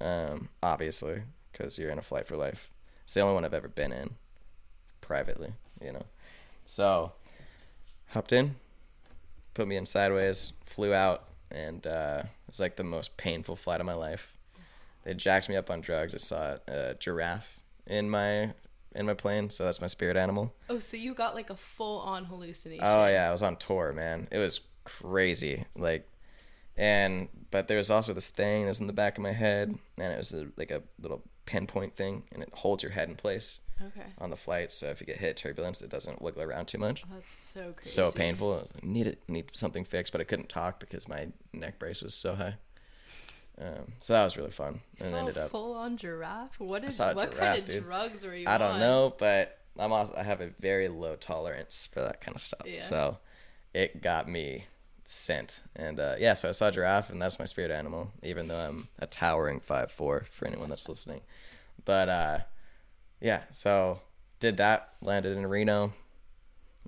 Um, obviously, because you're in a flight for life. It's the only one I've ever been in privately. You know, so hopped in, put me in sideways, flew out, and uh, it was like the most painful flight of my life. They jacked me up on drugs. I saw a giraffe in my in my plane, so that's my spirit animal. Oh, so you got like a full on hallucination. Oh yeah, I was on tour, man. It was crazy. Like, and but there was also this thing that was in the back of my head, and it was a, like a little pinpoint thing, and it holds your head in place Okay. on the flight. So if you get hit turbulence, it doesn't wiggle around too much. Oh, that's so crazy. So painful. I like, need it, need something fixed, but I couldn't talk because my neck brace was so high. Um, so that was really fun, You and ended a up. full on giraffe. What is what kind of dude. drugs were you I don't on? know, but I'm also I have a very low tolerance for that kind of stuff. Yeah. So it got me sent. And uh, yeah, so I saw giraffe, and that's my spirit animal, even though I'm a towering five four for anyone that's listening. But uh, yeah, so did that. Landed in Reno.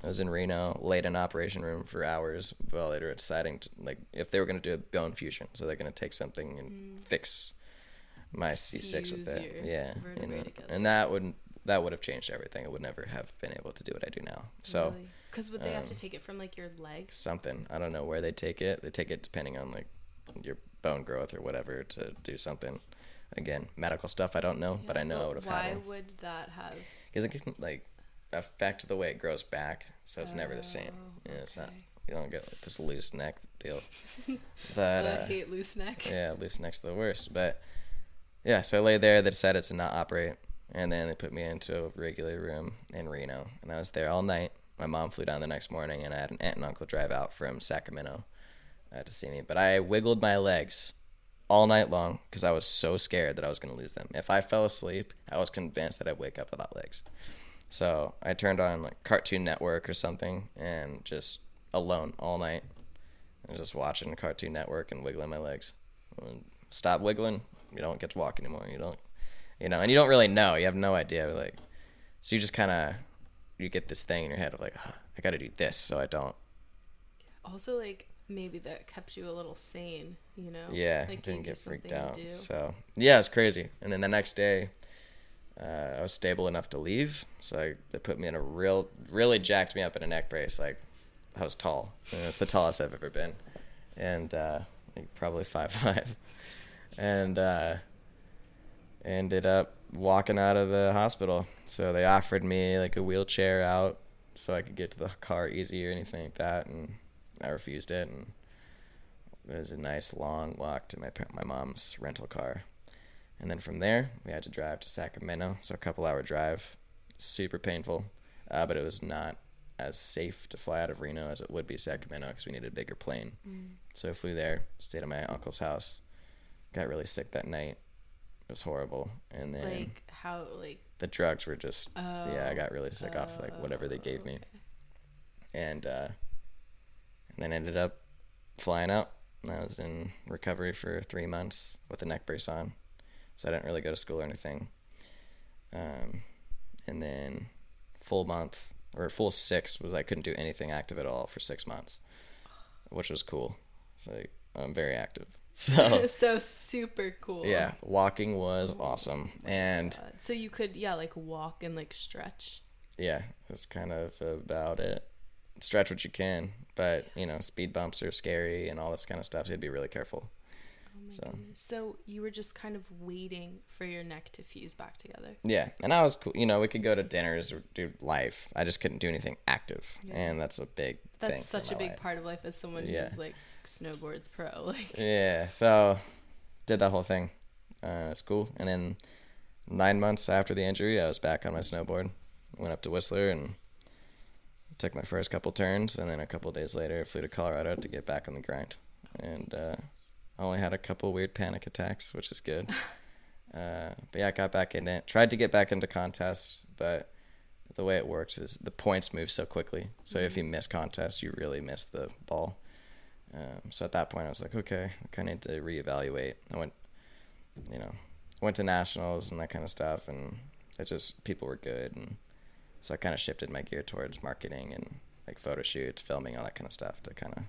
I was in Reno, laid in operation room for hours while they were deciding to, like if they were going to do a bone fusion. So they're going to take something and fix my C6 with it. Yeah, you know, and that would that would have changed everything. I would never have been able to do what I do now. So because would they have to um, take it from like your leg? something I don't know where they take it. They take it depending on like your bone growth or whatever to do something. Again, medical stuff I don't know, but I know I would have Why would that have? because it can like affect the way it grows back, so it's never the same. Oh, Yeah, it's not. You don't get like this loose neck deal. But I uh, hate loose neck. yeah, loose neck's the worst. But yeah, so I lay there. They decided to not operate, and then they put me into a regular room in Reno, and I was there all night. My mom flew down the next morning, and I had an aunt and uncle drive out from Sacramento uh, to see me. But I wiggled my legs all night long because I was so scared that I was going to lose them. If I fell asleep, I was convinced that I'd wake up without legs. So I turned on like Cartoon Network or something, and just alone all night, and just watching Cartoon Network and wiggling my legs. When stop wiggling, you don't get to walk anymore. You don't, you know, and you don't really know. You have no idea. Like, so you just kind of you get this thing in your head of like, "Huh, I got to do this so I don't. Also, like maybe that kept you a little sane. You know. Yeah, Like didn't get freaked out. So yeah, it's crazy. And then the next day, uh, I was stable enough to leave. So I, they put me in a real, really jacked me up in a neck brace. Like I was tall. And it's the tallest I've ever been, and uh, probably five five, and uh, ended up walking out of the hospital. So they offered me like a wheelchair out so I could get to the car easy or anything like that, and I refused it. And it was a nice long walk to my my mom's rental car, and then from there we had to drive to Sacramento. So a couple hour drive, super painful, uh, but it was not as safe to fly out of Reno as it would be Sacramento because we needed a bigger plane. So I flew there, stayed at my uncle's house, got really sick that night. It was horrible, and then Like how like the drugs were just yeah. I Oh, got really sick off like whatever they gave me, and uh, and then ended up flying out. I was in recovery for three months with a neck brace on, so I didn't really go to school or anything. Um, and then full month or full six was I couldn't do anything active at all for six months, which was cool. So I'm very active. So so super cool. yeah, walking was awesome, and Uh, so you could yeah like walk and like stretch. yeah, that's kind of about it. Stretch what you can, but you know, speed bumps are scary and all this kind of stuff. So you to be really careful. So So you were just kind of waiting for your neck to fuse back together. yeah, and I was cool. You know, we could go to dinners or do life. I just couldn't do anything active, Yeah. and that's a big. thing That's such a big life. part of life as someone Yeah. who's like snowboards pro. Like Yeah, so did that whole thing. Uh, it's cool. And then nine months after the injury, I was back on my snowboard. Went up to Whistler and took my first couple turns, and then a couple days later, flew to Colorado to get back on the grind. And uh, I only had a couple weird panic attacks, which is good. uh, but yeah, I got back in it. Tried to get back into contests, but the way it works is the points move so quickly. So if you miss contests, you really miss the ball. Um, so at that point, I was like, okay, I kind of need to reevaluate. I went, you know, went to nationals and that kind of stuff, and it just people were good, and so I kind of shifted my gear towards marketing and like photo shoots, filming, all that kind of stuff to kind of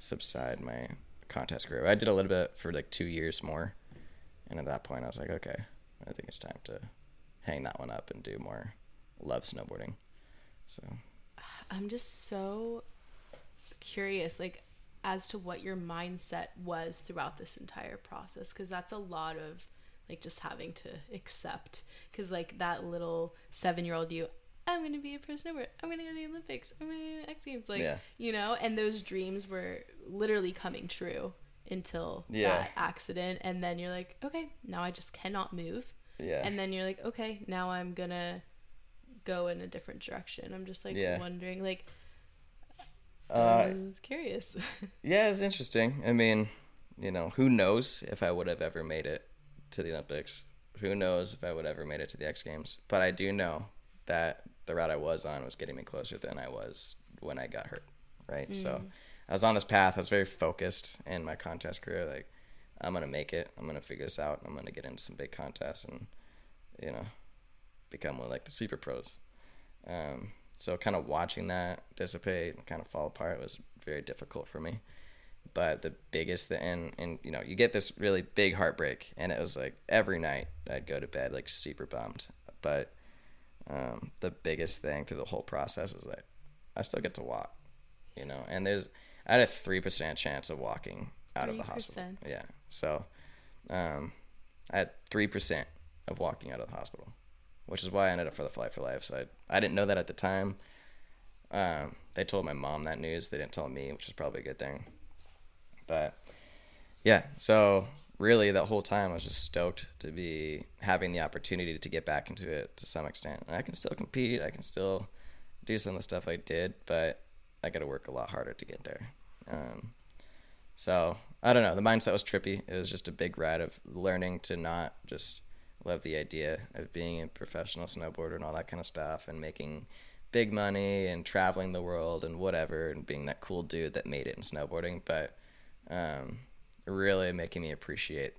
subside my contest career. I did a little bit for like two years more, and at that point, I was like, okay, I think it's time to hang that one up and do more love snowboarding. So I'm just so curious, like, as to what your mindset was throughout this entire process, because that's a lot of like just having to accept. Because like that little seven year old you, I'm gonna be a pro snowboarder. I'm gonna go to the Olympics. I'm gonna go to X Games. Like Yeah. you know, and those dreams were literally coming true until Yeah. that accident, and then you're like, okay, now I just cannot move. yeah, and then you're like okay now i'm gonna go in a different direction i'm just like Yeah. wondering like uh, i was curious Yeah, it's interesting. I mean, you know, who knows if I would have ever made it to the Olympics? Who knows if I would ever made it to the X Games? But I do know that the route I was on was getting me closer than I was when I got hurt. Right. So I was on this path. I was very focused in my contest career. Like, I'm gonna make it. I'm gonna figure this out. I'm gonna get into some big contests and, you know, become one of like the super pros. Um, so kind of watching that dissipate and kind of fall apart was very difficult for me. But the biggest thing, and, and you know, you get this really big heartbreak, and it was like every night I'd go to bed like super bummed. But um, the biggest thing through the whole process was like I still get to walk, you know, and there's I had a three percent chance of walking out of the hospital. Yeah, so um, I had three percent of walking out of the hospital which is why I ended up for the Flight for Life. So I, I didn't know that at the time. um, they told my mom that news. They didn't tell me, which is probably a good thing. But yeah, so really that whole time I was just stoked to be having the opportunity to get back into it to some extent. And I can still compete. I can still do some of the stuff I did, but I got to work a lot harder to get there. Um, so I don't know. The mindset was trippy. It was just a big ride of learning to not just love the idea of being a professional snowboarder and all that kind of stuff and making big money and traveling the world and whatever and being that cool dude that made it in snowboarding, but um, really making me appreciate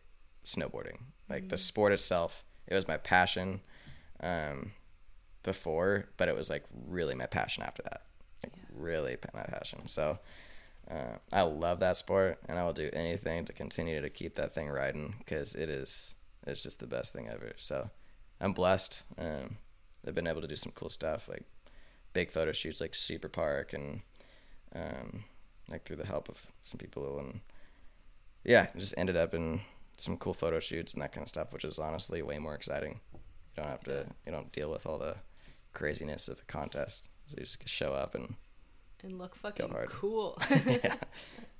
snowboarding. Like mm-hmm. the sport itself, it was my passion um, before, but it was like really my passion after that. Like yeah. really my passion. So uh, I love that sport, and I will do anything to continue to keep that thing riding because it is it's just the best thing ever. So I'm blessed. Um, I've been able to do some cool stuff like big photo shoots like Super Park and um, like through the help of some people and yeah, just ended up in some cool photo shoots and that kind of stuff, which is honestly way more exciting. You don't have to you don't deal with all the craziness of a contest. So you just show up and and look fucking cool. yeah.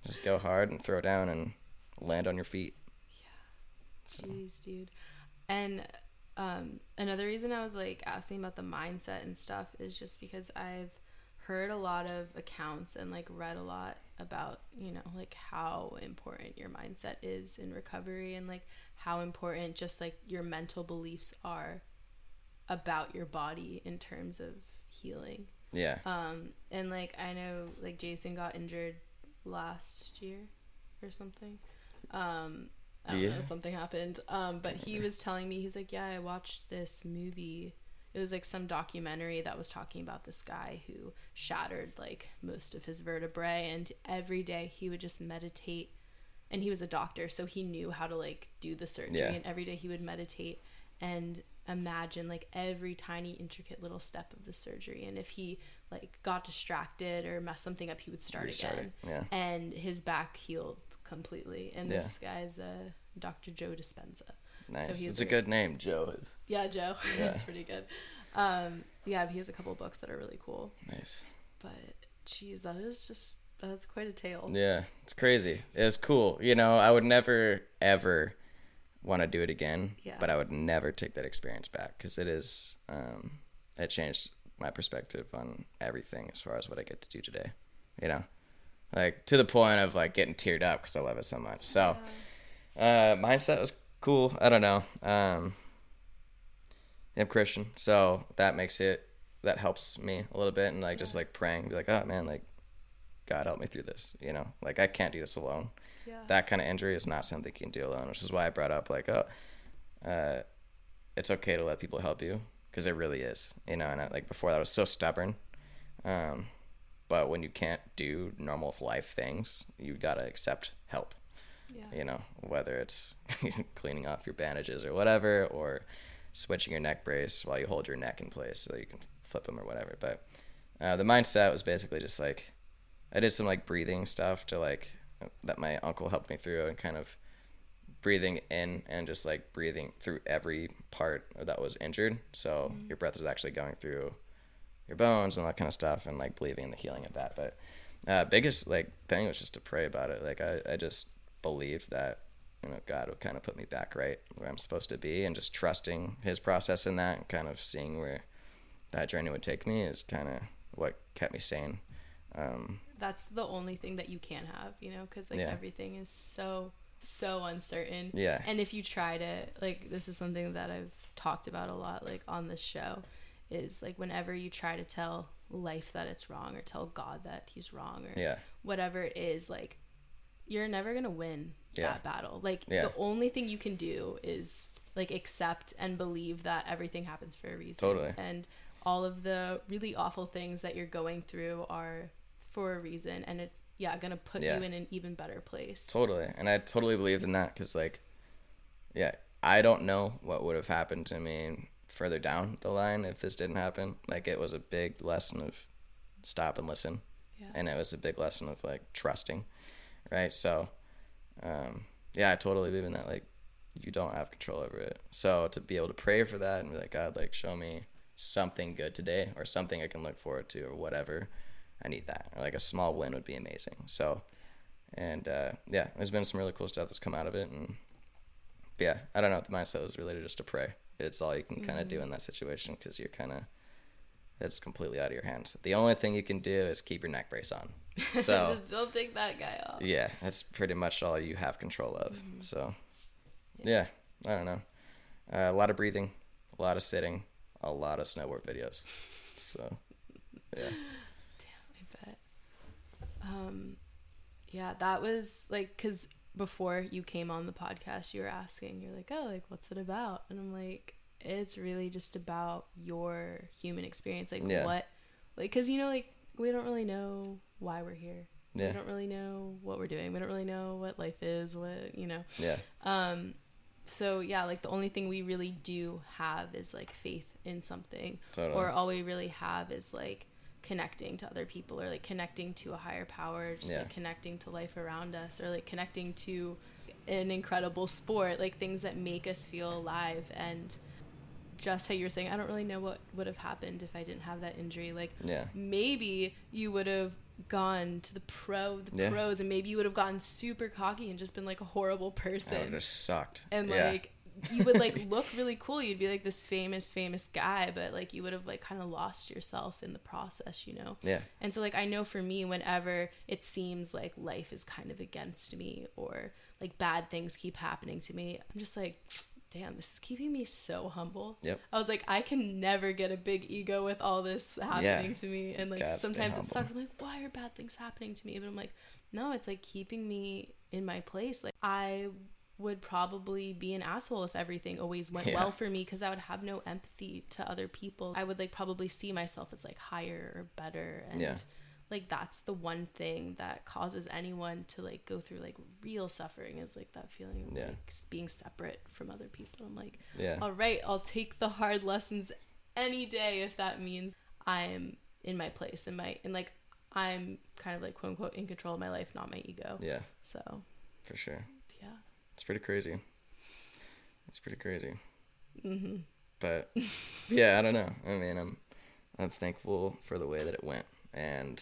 Just go hard and throw down and land on your feet. Yeah. Jeez, dude. And um, another reason I was like asking about the mindset and stuff is just because I've heard a lot of accounts and like read a lot about, you know, like how important your mindset is in recovery and like how important just like your mental beliefs are about your body in terms of healing. Yeah. Um and like I know like Jason got injured last year or something. Um I don't yeah. know, something happened. Um, but he was telling me, he's like, yeah, I watched this movie. It was like some documentary that was talking about this guy who shattered like most of his vertebrae, and every day he would just meditate. And he was a doctor, so he knew how to like do the surgery. Yeah. And every day he would meditate and imagine like every tiny intricate little step of the surgery. And if he like got distracted or messed something up, he would start Restart again. Yeah. And his back healed completely. And yeah. this guy's uh, a Dr. Joe Dispenza. Nice. So it's a, good name, Joe is. Yeah, Joe. Yeah. That's pretty good. Um, yeah, he has a couple books that are really cool. Nice. But geez, that is just that's quite a tale. Yeah, it's crazy. It was cool. You know, I would never ever want to do it again. Yeah. But I would never take that experience back because it is um, it changed my perspective on everything as far as what I get to do today. You know, like to the point of like getting teared up because I love it so much. So. Yeah uh, mindset was cool. I don't know. Um, I'm Christian, so that makes it that helps me a little bit, and like just like praying, be like, oh man, like God help me through this. You know, like I can't do this alone. Yeah. That kind of injury is not something you can do alone, which is why I brought up like, oh, uh, it's okay to let people help you because it really is. You know, and I, like before that I was so stubborn. Um, but when you can't do normal life things, you gotta accept help. Yeah. You know, whether it's cleaning off your bandages or whatever, or switching your neck brace while you hold your neck in place so you can flip them or whatever. But uh, the mindset was basically just like I did some like breathing stuff to like that my uncle helped me through and kind of breathing in and just like breathing through every part that was injured. So mm-hmm. your breath is actually going through your bones and all that kind of stuff and like believing in the healing of that. But uh, biggest like thing was just to pray about it. Like I, I just believed that you know God would kind of put me back right where I'm supposed to be, and just trusting His process in that, and kind of seeing where that journey would take me is kind of what kept me sane. Um, That's the only thing that you can have, you know, because like yeah. everything is so so uncertain. Yeah. And if you try to like, this is something that I've talked about a lot, like on this show, is like whenever you try to tell life that it's wrong or tell God that He's wrong or yeah. whatever it is, like you're never gonna win yeah. that battle. Like yeah. the only thing you can do is like accept and believe that everything happens for a reason. Totally. And all of the really awful things that you're going through are for a reason and it's yeah gonna put yeah. you in an even better place totally and i totally believe in that because like yeah i don't know what would have happened to me further down the line if this didn't happen like it was a big lesson of stop and listen yeah. and it was a big lesson of like trusting right? So, um, yeah, I totally believe in that. Like, you don't have control over it. So to be able to pray for that and be like, God, like, show me something good today or something I can look forward to or whatever, I need that. Or like a small win would be amazing. So, and uh, yeah, there's been some really cool stuff that's come out of it. And yeah, I don't know. If the mindset was related just to pray. It's all you can kind of do in that situation because you're kind of it's completely out of your hands. The only thing you can do is keep your neck brace on. So Just don't take that guy off. yeah, that's pretty much all you have control of. So yeah, I don't know. Uh, a lot of breathing, a lot of sitting, a lot of snowboard videos. So yeah, Damn, I bet. Um, yeah, that was like because before you came on the podcast, you were asking, you're like, oh, like what's it about? And I'm like, it's really just about your human experience, like Yeah. what, like, because you know, like we don't really know why we're here. Yeah. We don't really know what we're doing. We don't really know what life is. What you know. yeah, Um, so yeah, like the only thing we really do have is like faith in something, Totally. or all we really have is like connecting to other people, or like connecting to a higher power, just Yeah. like connecting to life around us, or like connecting to an incredible sport, like things that make us feel alive and. Just how you were saying, I don't really know what would have happened if I didn't have that injury. Like, yeah, maybe you would have gone to the pro, the Yeah. pros, and maybe you would have gotten super cocky and just been like a horrible that would person oh, have sucked. and yeah. like you would like look really cool you'd be like this famous famous guy but like you would have like kind of lost yourself in the process you know yeah, and so like i know for me whenever it seems like life is kind of against me or like bad things keep happening to me i'm just like damn this is keeping me so humble Yep. i was like i can never get a big ego with all this happening to me and like Gotta sometimes it sucks i'm like why are bad things happening to me but i'm like no it's like keeping me in my place like i would probably be an asshole if everything always went Yeah. well for me because I would have no empathy to other people. I would like probably see myself as like higher or better and Yeah. Like that's the one thing that causes anyone to like go through like real suffering is like that feeling of Yeah. like being separate from other people. I'm like, yeah, all right, I'll take the hard lessons any day if that means I'm in my place and my and like I'm kind of like quote unquote in control of my life, not my ego. yeah, So for sure. yeah. It's pretty crazy. It's pretty crazy. hmm But yeah, I don't know. I mean, I'm I'm thankful for the way that it went, and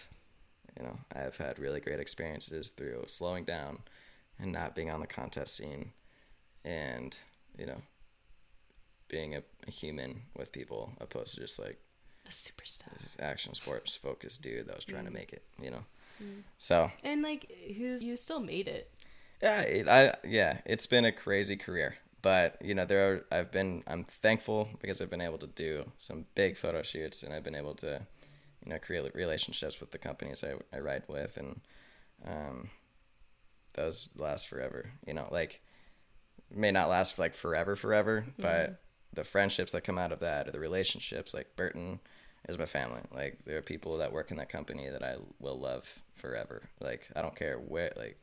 you know, I've had really great experiences through slowing down and not being on the contest scene, and you know, being a, a human with people opposed to just like A superstar. this action sports focused dude that was trying to Mm. make it. You know, Mm. so And like who's you still made it. yeah, it, I yeah, it's been a crazy career, but you know there are I've been I'm thankful because I've been able to do some big photo shoots and I've been able to you know create relationships with the companies I I ride with and um those last forever. You know, like may not last for like forever forever, but the friendships that come out of that or the relationships like Burton is my family. Like there are people that work in that company that I will love forever. Like I don't care where like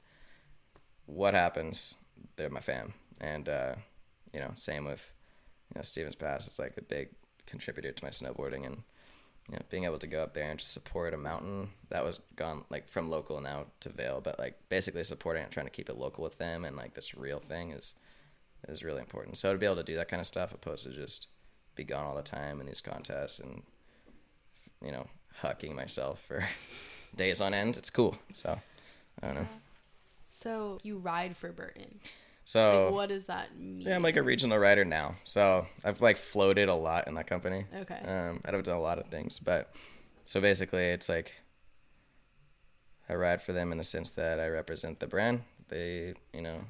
what happens, they're my fam. And uh, you know, same with you know Stevens Pass. It's like a big contributor to my snowboarding and you know being able to go up there and just support a mountain that was gone like from local now to Vail, but like basically supporting it, trying to keep it local with them and like this real thing is is really important. So to be able to do that kind of stuff opposed to just be gone all the time in these contests and you know hucking myself for days on end, it's cool. So I don't know. So you ride for Burton. So Like what does that mean? Yeah, I'm like a regional writer now. So I've like floated a lot in that company. Okay. Um, I've done a lot of things, but so basically it's like I ride for them in the sense that I represent the brand. They, you know,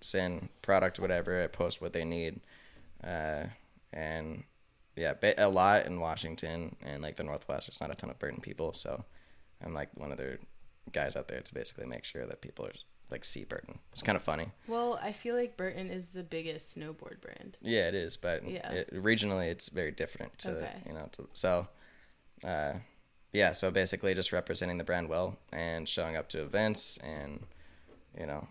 send product, whatever. I post what they need, uh, and yeah, a lot in Washington and like the Northwest. There's not a ton of Burton people, so I'm like one of their guys out there to basically make sure that people are like see Burton. It's kind of funny. well, I feel like Burton is the biggest snowboard brand. Yeah, it is, but Yeah. it, regionally it's very different. To, Okay. You know, to, so uh, yeah, so basically just representing the brand well and showing up to events and you know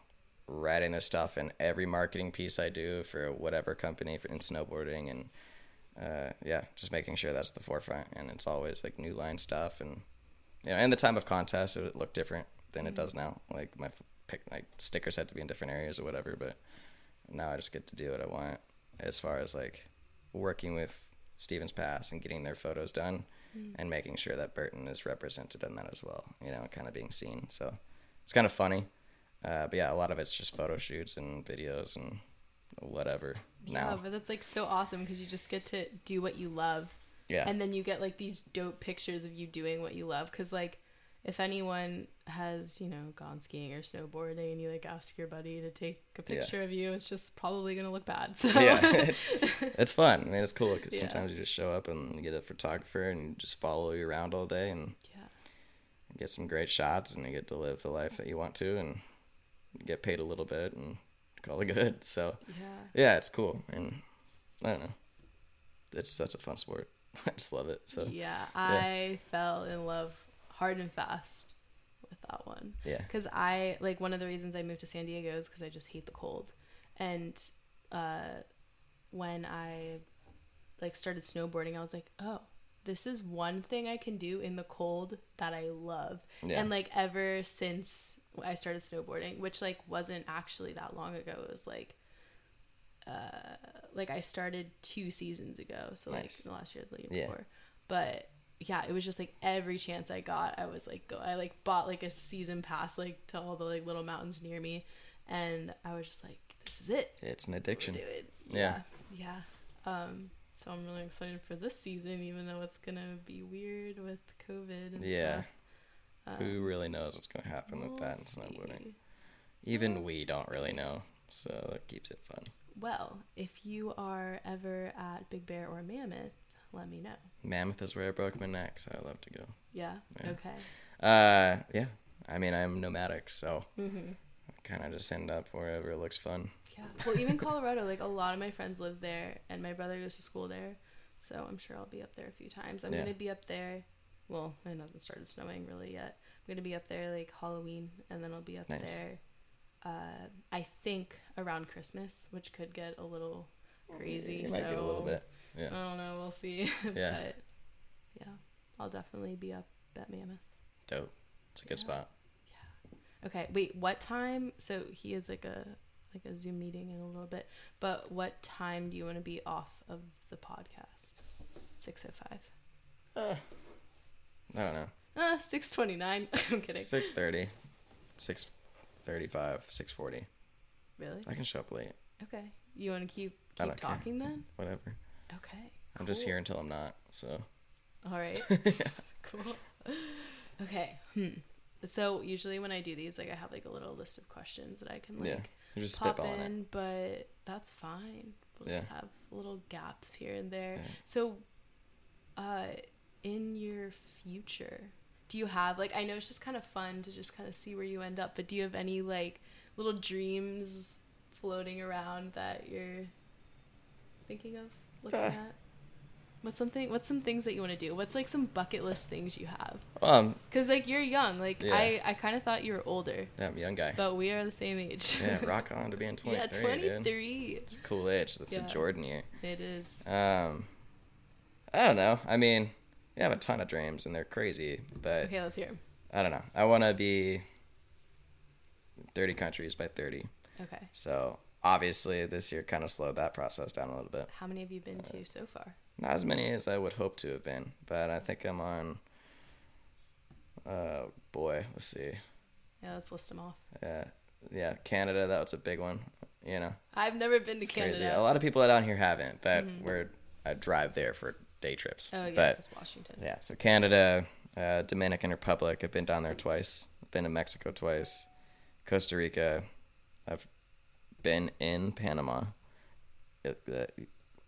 writing their stuff in every marketing piece I do for whatever company for, in snowboarding and uh, yeah, just making sure that's the forefront and it's always like new line stuff and you know, and the time of contest it would look different than it does now. Like my pick, like stickers had to be in different areas or whatever, but now I just get to do what I want as far as like working with Stevens Pass and getting their photos done and making sure that Burton is represented in that as well, you know, kind of being seen. So it's kind of funny. Uh, but yeah, a lot of it's just photo shoots and videos and whatever Yeah, now. but that's like so awesome because you just get to do what you love. Yeah. And then you get like these dope pictures of you doing what you love. Because, like, if anyone has, you know, gone skiing or snowboarding and you like ask your buddy to take a Yeah. picture of you, it's just probably going to look bad. So, yeah, it's, it's fun. I mean, it's cool because Yeah. sometimes you just show up and get a photographer and just follow you around all day and yeah. get some great shots and you get to live the life that you want to and get paid a little bit and call it good. So Yeah. yeah, it's cool and I don't know, it's such a fun sport. I just love it. So yeah. I fell in love hard and fast with that one. yeah, because I like one of the reasons I moved to San Diego is because I just hate the cold, and uh, when I like started snowboarding, I was like, oh, this is one thing I can do in the cold that I love, Yeah. and like ever since I started snowboarding, which like wasn't actually that long ago, it was like. Uh, like I started two seasons ago, so like the last year, the year Yeah. before. But yeah, it was just like every chance I got, I was like, go. I like bought like a season pass like to all the like little mountains near me, and I was just like, this is it. it's an addiction. Yeah. yeah, yeah. Um, so I'm really excited for this season, even though it's gonna be weird with COVID and Yeah. stuff. Who Um, really knows what's gonna happen with we'll that in snowboarding? Even We'll we don't really know, so it keeps it fun. Well, if you are ever at Big Bear or Mammoth, let me know. Mammoth is where I broke my neck, so I'd love to go. Yeah. Yeah. Okay. Uh, yeah. I mean, I'm nomadic, so Mm-hmm. kind of just end up wherever it looks fun. Yeah. Well, even Colorado, like a lot of my friends live there, and my brother goes to school there, so I'm sure I'll be up there a few times. I'm Yeah. gonna be up there. Well, it hasn't started snowing really yet. I'm gonna be up there like Halloween, and then I'll be up Nice. there. Uh, I think around Christmas, which could get a little crazy. It so might get a little bit. I don't know. We'll see. Yeah. but yeah, I'll definitely be up at Mammoth. Dope. It's a good Yeah. spot. Yeah. Okay, wait. What time? So he is like a like a Zoom meeting in a little bit. But what time do you want to be off of the podcast? Six oh five. Uh, I don't know. Uh, six twenty nine. I'm kidding. 6.30, 6.35, 6.40. Really? I can show up late. Okay. You want to keep keep don't care. talking then? Whatever. Okay. I'm just here until I'm not, so. All right. cool. Okay. Hmm. So usually when I do these, like I have like a little list of questions that I can like Yeah. Just pop in, it. but that's fine. We'll just have little gaps here and there. Yeah. So, uh, in your future, do you have like I know it's just kind of fun to just kind of see where you end up, but do you have any like little dreams floating around that you're thinking of looking Uh. at? What's something? What's some things that you want to do? What's like some bucket list things you have? Um, Cause like you're young. Like Yeah. I, I kind of thought you were older, yeah, I'm a young guy. but we are the same age. yeah, rock on to being 23, yeah, dude. 23. It's a cool age. That's Yeah. a Jordan year. It is. Um, I don't know. I mean, I have a ton of dreams and they're crazy, but Okay, let's hear 'em. I don't know. I want to be 30 countries by 30. Okay. So obviously this year kind of slowed that process down a little bit. How many have you Uh, been to so far? Not as many as I would hope to have been, but I think I'm on. Uh, boy, let's see. Yeah, let's list them off. Yeah, yeah, Canada. That was a big one. You know, I've never been to it's crazy. Canada. A lot of people down here haven't, but Mhm. we're I drive there for day trips. Oh yeah, but it's Washington. Yeah, so Canada, uh, Dominican Republic. I've been down there twice. Been to Mexico twice. Costa Rica. I've been in Panama. It, uh,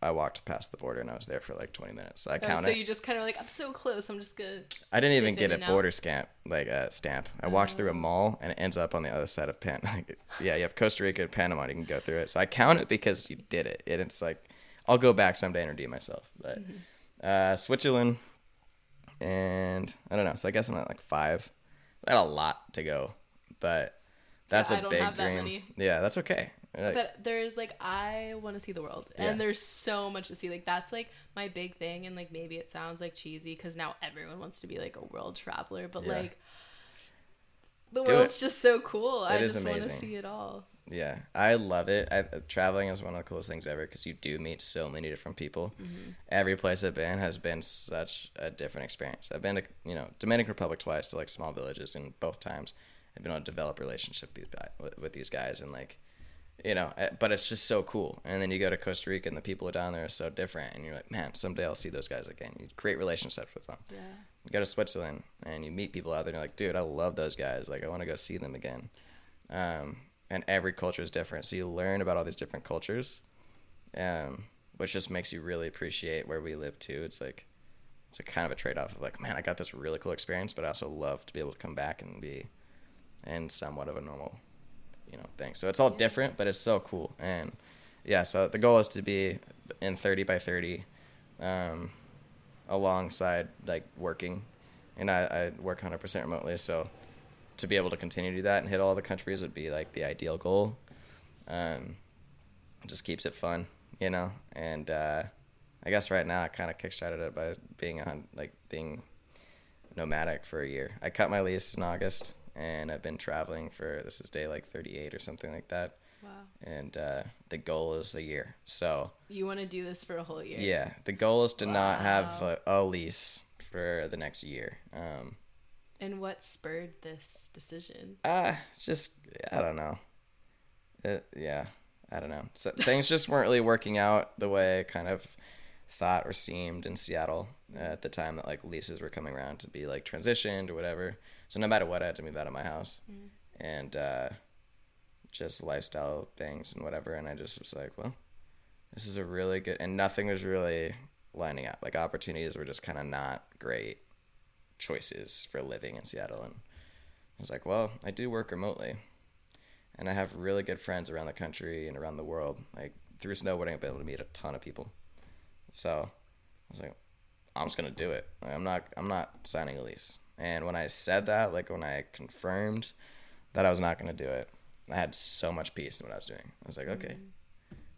I walked past the border and I was there for like 20 minutes. I Oh, count so you just kind of like I'm so close. I'm just gonna. I didn't even get a out? border stamp, like a stamp. I walked through a Oh. mall and it ends up on the other side of Pan. Like, yeah, you have Costa Rica and Panama. You can go through it. So I count it because you did it. And it's like I'll go back someday and redeem myself. But Mm-hmm. uh, Switzerland, and I don't know. So I guess I'm at like five. I had a lot to go, but that's Yeah, I a don't big have that dream. many. Yeah, that's okay. Like, But there's like I want to see the world, Yeah. and there's so much to see. Like that's like my big thing, and like maybe it sounds like cheesy because now everyone wants to be like a world traveler, but Yeah. like the Do it. world's just so cool. I just want to see it all. Yeah, I love it. I, traveling is one of the coolest things ever because you do meet so many different people. Mm-hmm. Every place I've been has been such a different experience. I've been to you know Dominican Republic twice to like small villages, and both times I've been able to develop relationship with these with these guys, and like you know, eh, but it's just so cool. And then you go to Costa Rica, and the people down there are so different, and you're like, man, someday I'll see those guys again. You create relationships with them. Yeah. You go to Switzerland, and you meet people out there, and you're like, dude, I love those guys. Like, I want to go see them again. Um, and every culture is different, so you learn about all these different cultures, um, which just makes you really appreciate where we live too. It's like it's a kind of a trade off of like, man, I got this really cool experience, but I also love to be able to come back and be in somewhat of a normal, you know, thing. So it's all Yeah. different, but it's so cool. And yeah, so the goal is to be in 30 by 30, um, alongside like working, and I, I work 100% remotely, so to be able to continue to do that and hit all the countries would be like the ideal goal. Um, just keeps it fun, you know. And uh, I guess right now I kind of kickstarted it by being on like being nomadic for a year. I cut my lease in August, and I've been traveling for this is day like 38 or something like that. Wow. And uh, the goal is a year. So You want to do this for a whole year? yeah, the goal is to not have a, a lease for the next year. Um, And what spurred this decision? Uh, it's just I don't know. It, yeah, I don't know. So things just weren't really working out the way I kind of thought or seemed in Seattle at the time that like leases were coming around to be like transitioned or whatever. So no matter what, I had to move out of my house, and uh, just lifestyle things and whatever. And I just was like, well, this is a really good, and nothing was really lining up. Like opportunities were just kind of not great choices for living in Seattle, and I was like, well, I do work remotely, and I have really good friends around the country and around the world. Like through snowboarding, I've been able to meet a ton of people. So I was like, I'm just gonna do it. Like, I'm not. I'm not signing a lease. And when I said that, like when I confirmed that I was not gonna do it, I had so much peace in what I was doing. I was like, okay,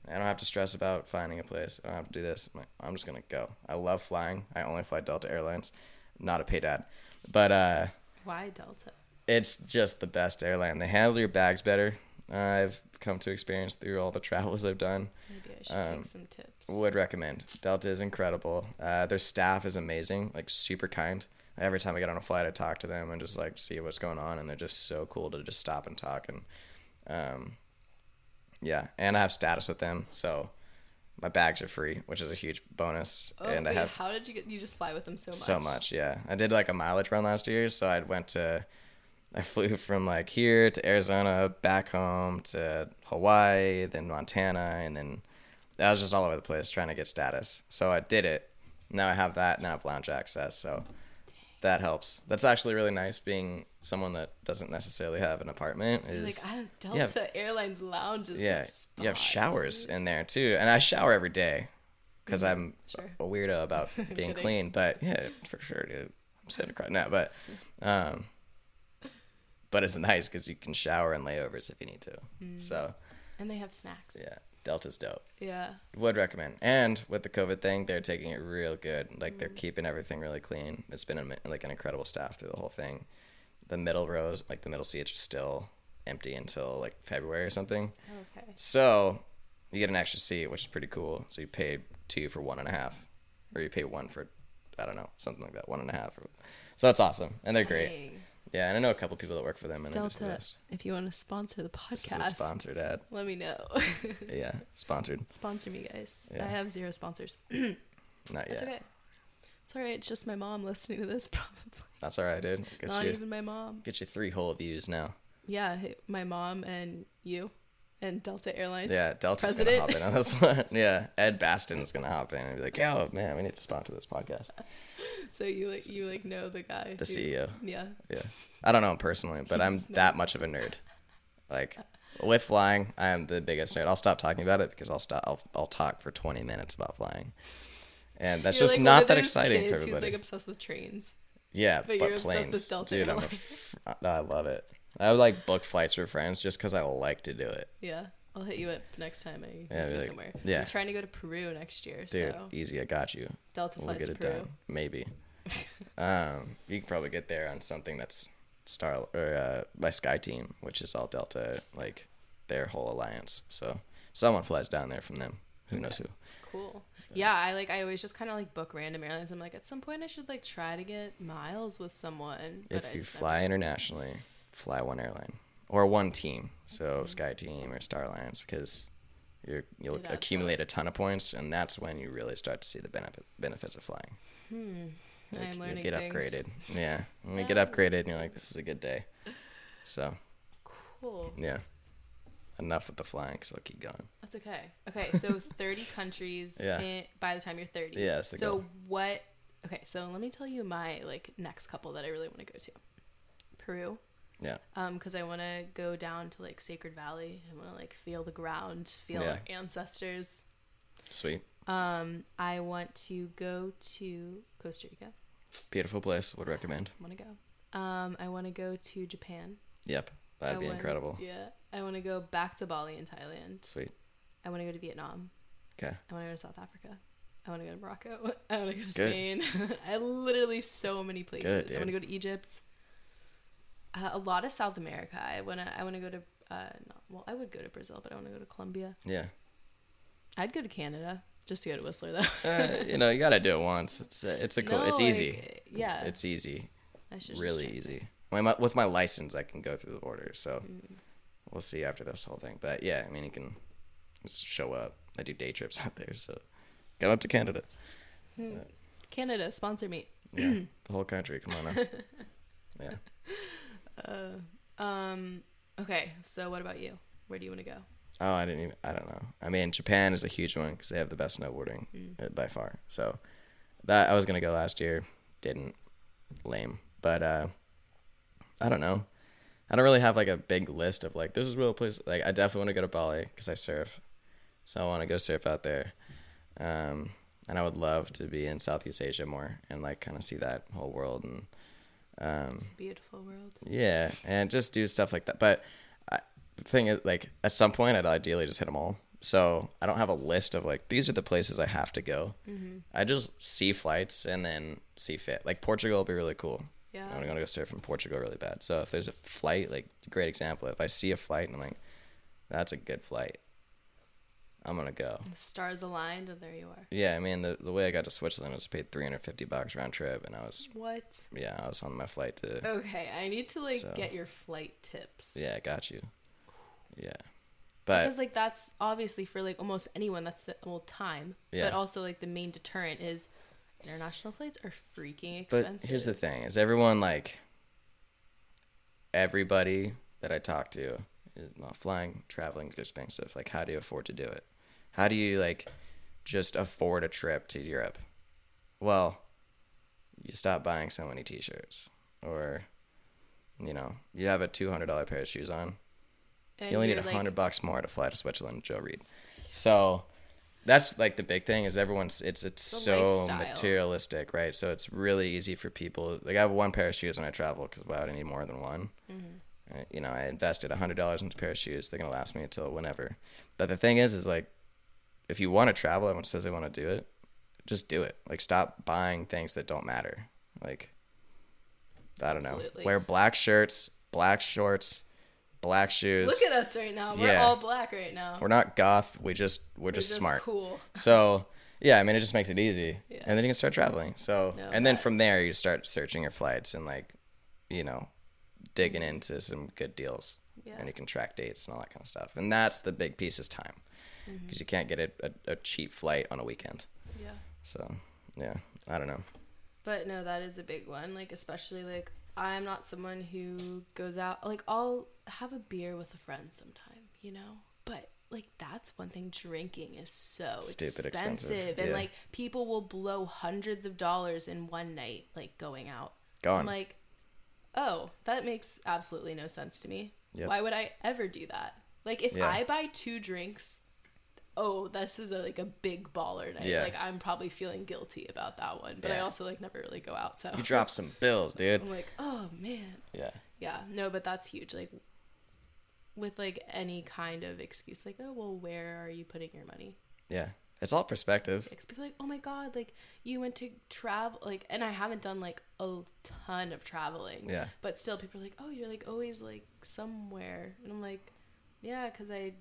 I don't have to stress about finding a place. I don't have to do this. I'm, like, I'm just gonna go. I love flying. I only fly Delta Airlines. Not a paid ad, but uh, Why Delta? it's just the best airline. They handle your bags better. I've come to experience through all the travels I've done. Maybe I should Um, take some tips. Would recommend. Delta is incredible. Uh, their staff is amazing, like super kind. Every time I get on a flight, I talk to them and just like see what's going on, and they're just so cool to just stop and talk. And um, yeah, and I have status with them, so my bags are free, which is a huge bonus. Oh, and wait, I have how did you get? You just fly with them so much. so much, yeah. I did like a mileage run last year, so I went to, I flew from like here to Arizona, back home to Hawaii, then Montana, and then I was just all over the place trying to get status. So I did it. Now I have that, and I have lounge access, so that helps. That's actually really nice being someone that doesn't necessarily have an apartment. Is like I have you have- Delta Airlines lounges. yeah, you have showers dude. in there too, and I shower every day because I'm sure. a weirdo about being clean. But yeah, for sure, dude. I'm sitting across now, but um, but it's nice because you can shower in layovers if you need to. Mm. So And they have snacks. yeah, Delta's dope. Yeah. Would recommend. And with the COVID thing, they're taking it real good. Like Mm. they're keeping everything really clean. It's been a, like an incredible staff through the whole thing. The middle rows, like the middle seats, are still empty until like February or something. Okay. So you get an extra seat, which is pretty cool. So you pay two for one and a half, or you pay one for, I don't know, something like that, one and a half. So that's awesome, and they're great. Yeah, and I know a couple people that work for them, and they're just the Delta, if you want to sponsor the This is a podcast, sponsored ad. let me know. Yeah, sponsored. Sponsor me, guys. Yeah. I have zero sponsors. Not That's yet. okay. It's all right. It's just my mom listening to this, probably. That's all right, dude. Get Not you even my mom. get you three whole views now. Yeah, my mom and you, and Delta Airlines. Yeah, Delta's President. gonna hop in on this one. Yeah, Ed Bastian's gonna hop in and be like, "Yo, man, we need to sponsor this podcast." So you like you like know the guy. The who- CEO. Yeah. Yeah. I don't know him personally, but I'm know. that much of a nerd. Like with flying, I am the biggest nerd. I'll stop talking about it because I'll stop I'll, I'll talk for 20 minutes about flying. And that's You're just like not that exciting kids for Who's everybody. like obsessed with trains. yeah, but but, you're obsessed planes. with Delta Dude, I'm a Airlines. f- I love it. I would like book flights for friends just because I like to do it. Yeah. I'll hit you up next time I Yeah, go like- somewhere. yeah. I'm trying to go to Peru next year, Dude, so easy, I got you. Delta We'll flights get it Peru. done. Maybe. um, you can probably get there on something that's Star or uh, by Sky Team, which is all Delta like their whole alliance. So someone flies down there from them. Who knows who? Cool. Yeah, I like. I always just kind of like book random airlines. I'm like, at some point, I should like try to get miles with someone. If you fly internationally, fly one airline or one team. So Sky Team or Star Alliance because you're you'll It adds accumulate a ton of points, and that's when you really start to see the benefit benefits of flying. Hmm. Like, I'm learning get things. upgraded. Yeah, when you get upgraded, and you're like, this is a good day. So Cool. yeah, enough with the flying, because I'll keep going. That's okay. Okay, so 30 countries Yeah. in, by the time you're 30. Yeah, that's the so goal. what? Okay, so let me tell you my like next couple that I really want to go to. Peru, Yeah, um, because I want to go down to like Sacred Valley. I want to like feel the ground, feel Yeah. our ancestors. sweet, Um, I want to go to Costa Rica. beautiful place. Would recommend. I want to go. Um, I want to go to Japan. Yep, that'd I be wanna- incredible. Yeah, I want to go back to Bali in Thailand. Sweet. I want to go to Vietnam. Okay. I want to go to South Africa. I want to go to Morocco. I want to go to Good. Spain. I literally so many places. Good, I want to go to Egypt. Uh, a lot of South America. I want to. I want to go to. Uh, not, well, I would go to Brazil, but I want to go to Colombia. Yeah. I'd go to Canada just to go to Whistler, though. Uh, you know, you gotta do it once. It's a, it's a cool. No, it's easy. like, yeah, It's easy. I should really easy. My, with my license, I can go through the border. So Mm. we'll see after this whole thing. But yeah, I mean, you can just show up. I do day trips out there, so go up to Canada. Canada sponsor me. Yeah, the whole country. Come on now. Yeah. Um. Okay. So what about you? Where do you want to go? Oh, I didn't even. I don't know. I mean, Japan is a huge one because they have the best snowboarding Mm. uh, by far. So that I was gonna go last year, didn't. Lame. But uh, I don't know. I don't really have like a big list of like this is real place. Like I definitely want to go to Bali because I surf, so I want to go surf out there. Um, and I would love to be in Southeast Asia more and like kind of see that whole world and um, It's a beautiful world. yeah, and just do stuff like that. But I, the thing is, like, at some point, I'd ideally just hit them all. So I don't have a list of like these are the places I have to go. Mm-hmm. I just see flights and then see fit. Like Portugal will be really cool. Yeah. I'm gonna go surf in Portugal really bad. So if there's a flight, like great example. If I see a flight and I'm like, that's a good flight, I'm gonna go. The stars aligned, and there you are. Yeah, I mean the the way I got to Switzerland was paid 350 bucks round trip, and I was What? yeah I was on my flight to Okay, I need to like So- get your flight tips. yeah I got you. Yeah, but because like that's obviously for like almost anyone that's the well time Yeah. but also like the main deterrent is international flights are freaking expensive. But here's the thing: is everyone like everybody that I talk to, uh, is, well, flying, traveling is expensive. Like, how do you afford to do it? How do you like just afford a trip to Europe? Well, you stop buying so many T-shirts, or you know, you have a two hundred dollar pair of shoes on. and you only need a like, hundred bucks more to fly to Switzerland, Joe Reed. So that's like the big thing is everyone's it's it's The so lifestyle. materialistic, right? So it's really easy for people. Like I have one pair of shoes when I travel because why would I need more than one? Mm-hmm. Uh, You know, I invested a hundred dollars into a pair of shoes. They're gonna last me until whenever. But the thing is, is like, if you want to travel, everyone says they want to do it, just do it. Like, stop buying things that don't matter. Like, I don't know. Wear black shirts, black shorts, black shoes. look at us right now we're Yeah. all black right now We're not goth. We just we're We're just, smart. cool So yeah, I mean it just makes it easy, Yeah. and then you can start traveling. So No, and then from there you start searching your flights and like, you know, digging into some good deals, Yeah. and you can track dates and all that kind of stuff. And that's the big piece is time, because Mm-hmm. you can't get a, a, a cheap flight on a weekend. yeah So yeah, I don't know. But no, that is a big one. Like especially like I'm not someone who goes out like I'll have a beer with a friend sometime, you know? But like that's one thing drinking is so Stupid expensive, expensive, and yeah. like people will blow hundreds of dollars in one night like going out. Gone. I'm like, "Oh, that makes absolutely no sense to me. Yep. Why would I ever do that?" Like if Yeah. I buy two drinks Oh, this is a, like a big baller night. Yeah. Like I'm probably feeling guilty about that one, but I also like never really go out. So You drop some bills, dude. I'm like, oh man, Yeah. yeah, no, but that's huge. Like with like any kind of excuse, like, oh well, where are you putting your money? Yeah. It's all perspective. Because people like, oh my god, like you went to travel, like, and I haven't done like a ton of traveling. Yeah. But still, people are like, oh, you're like always like somewhere, and I'm like, Yeah, because I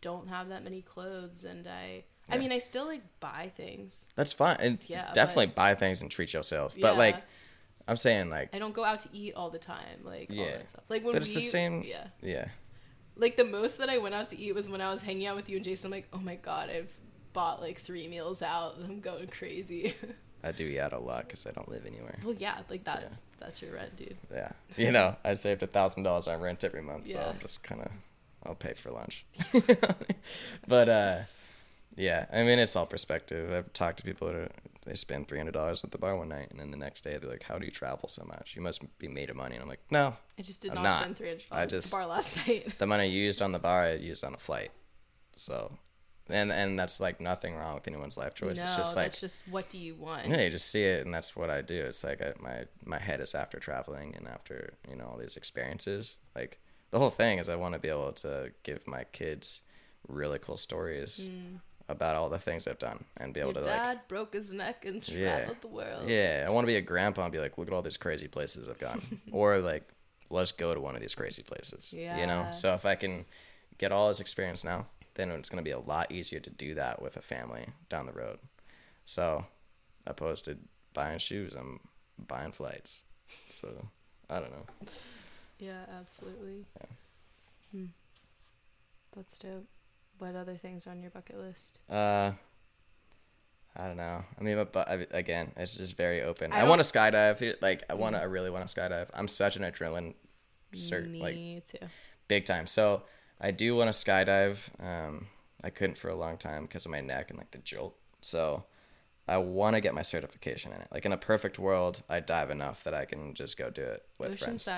don't have that many clothes, and I. I mean, I still like buy things. That's fine. And Yeah, definitely buy things and treat yourself. But like I'm saying like I don't go out to eat all the time, like all Yeah. that stuff. Like when But we, it's the same- Yeah, yeah. like the most that I went out to eat was when I was hanging out with you and Jason. I'm like, oh my god, I've bought like three meals out. I'm going crazy. I do eat out a lot because I don't live anywhere. well, yeah, like that. Yeah. That's your rent, dude. Yeah. You know, I saved a thousand dollars on rent every month, so I'm just kind of I'll pay for lunch. but uh, yeah, I mean it's all perspective. I've talked to people that are, they spend three hundred dollars at the bar one night, and then the next day they're like, "How do you travel so much? You must be made of money." And I'm like, "No, I just did not, not. spend three hundred dollars at the bar last night. the money you used on the bar, I used on a flight." So, and and that's like nothing wrong with anyone's life choice. no, it's just like that's just what do you want? Yeah, you just see it, and that's what I do. It's like I, my my head is after traveling and after you know all these experiences. Like the whole thing is, I want to be able to give my kids really cool stories mm. about all the things I've done and be able. Your to like, dad broke his neck and traveled Yeah. the world. yeah, I want to be a grandpa and be like, look at all these crazy places I've gone, or like, let's go to one of these crazy places. Yeah, You know, so if I can get all this experience now, then it's going to be a lot easier to do that with a family down the road. So, opposed to buying shoes, I'm buying flights. So, I don't know. Yeah, absolutely. Hmm. That's dope. What other things are on your bucket list? Uh, I don't know. I mean, but, again, it's just very open. I I, want to skydive. Like, I want to. I really want to skydive. I'm such an adrenaline, cert, Me like too. big time. So I do want to skydive. Um, I couldn't for a long time because of my neck and like the jolt. So I want to get my certification in it. Like in a perfect world, I dive enough that I can just go do it with friends.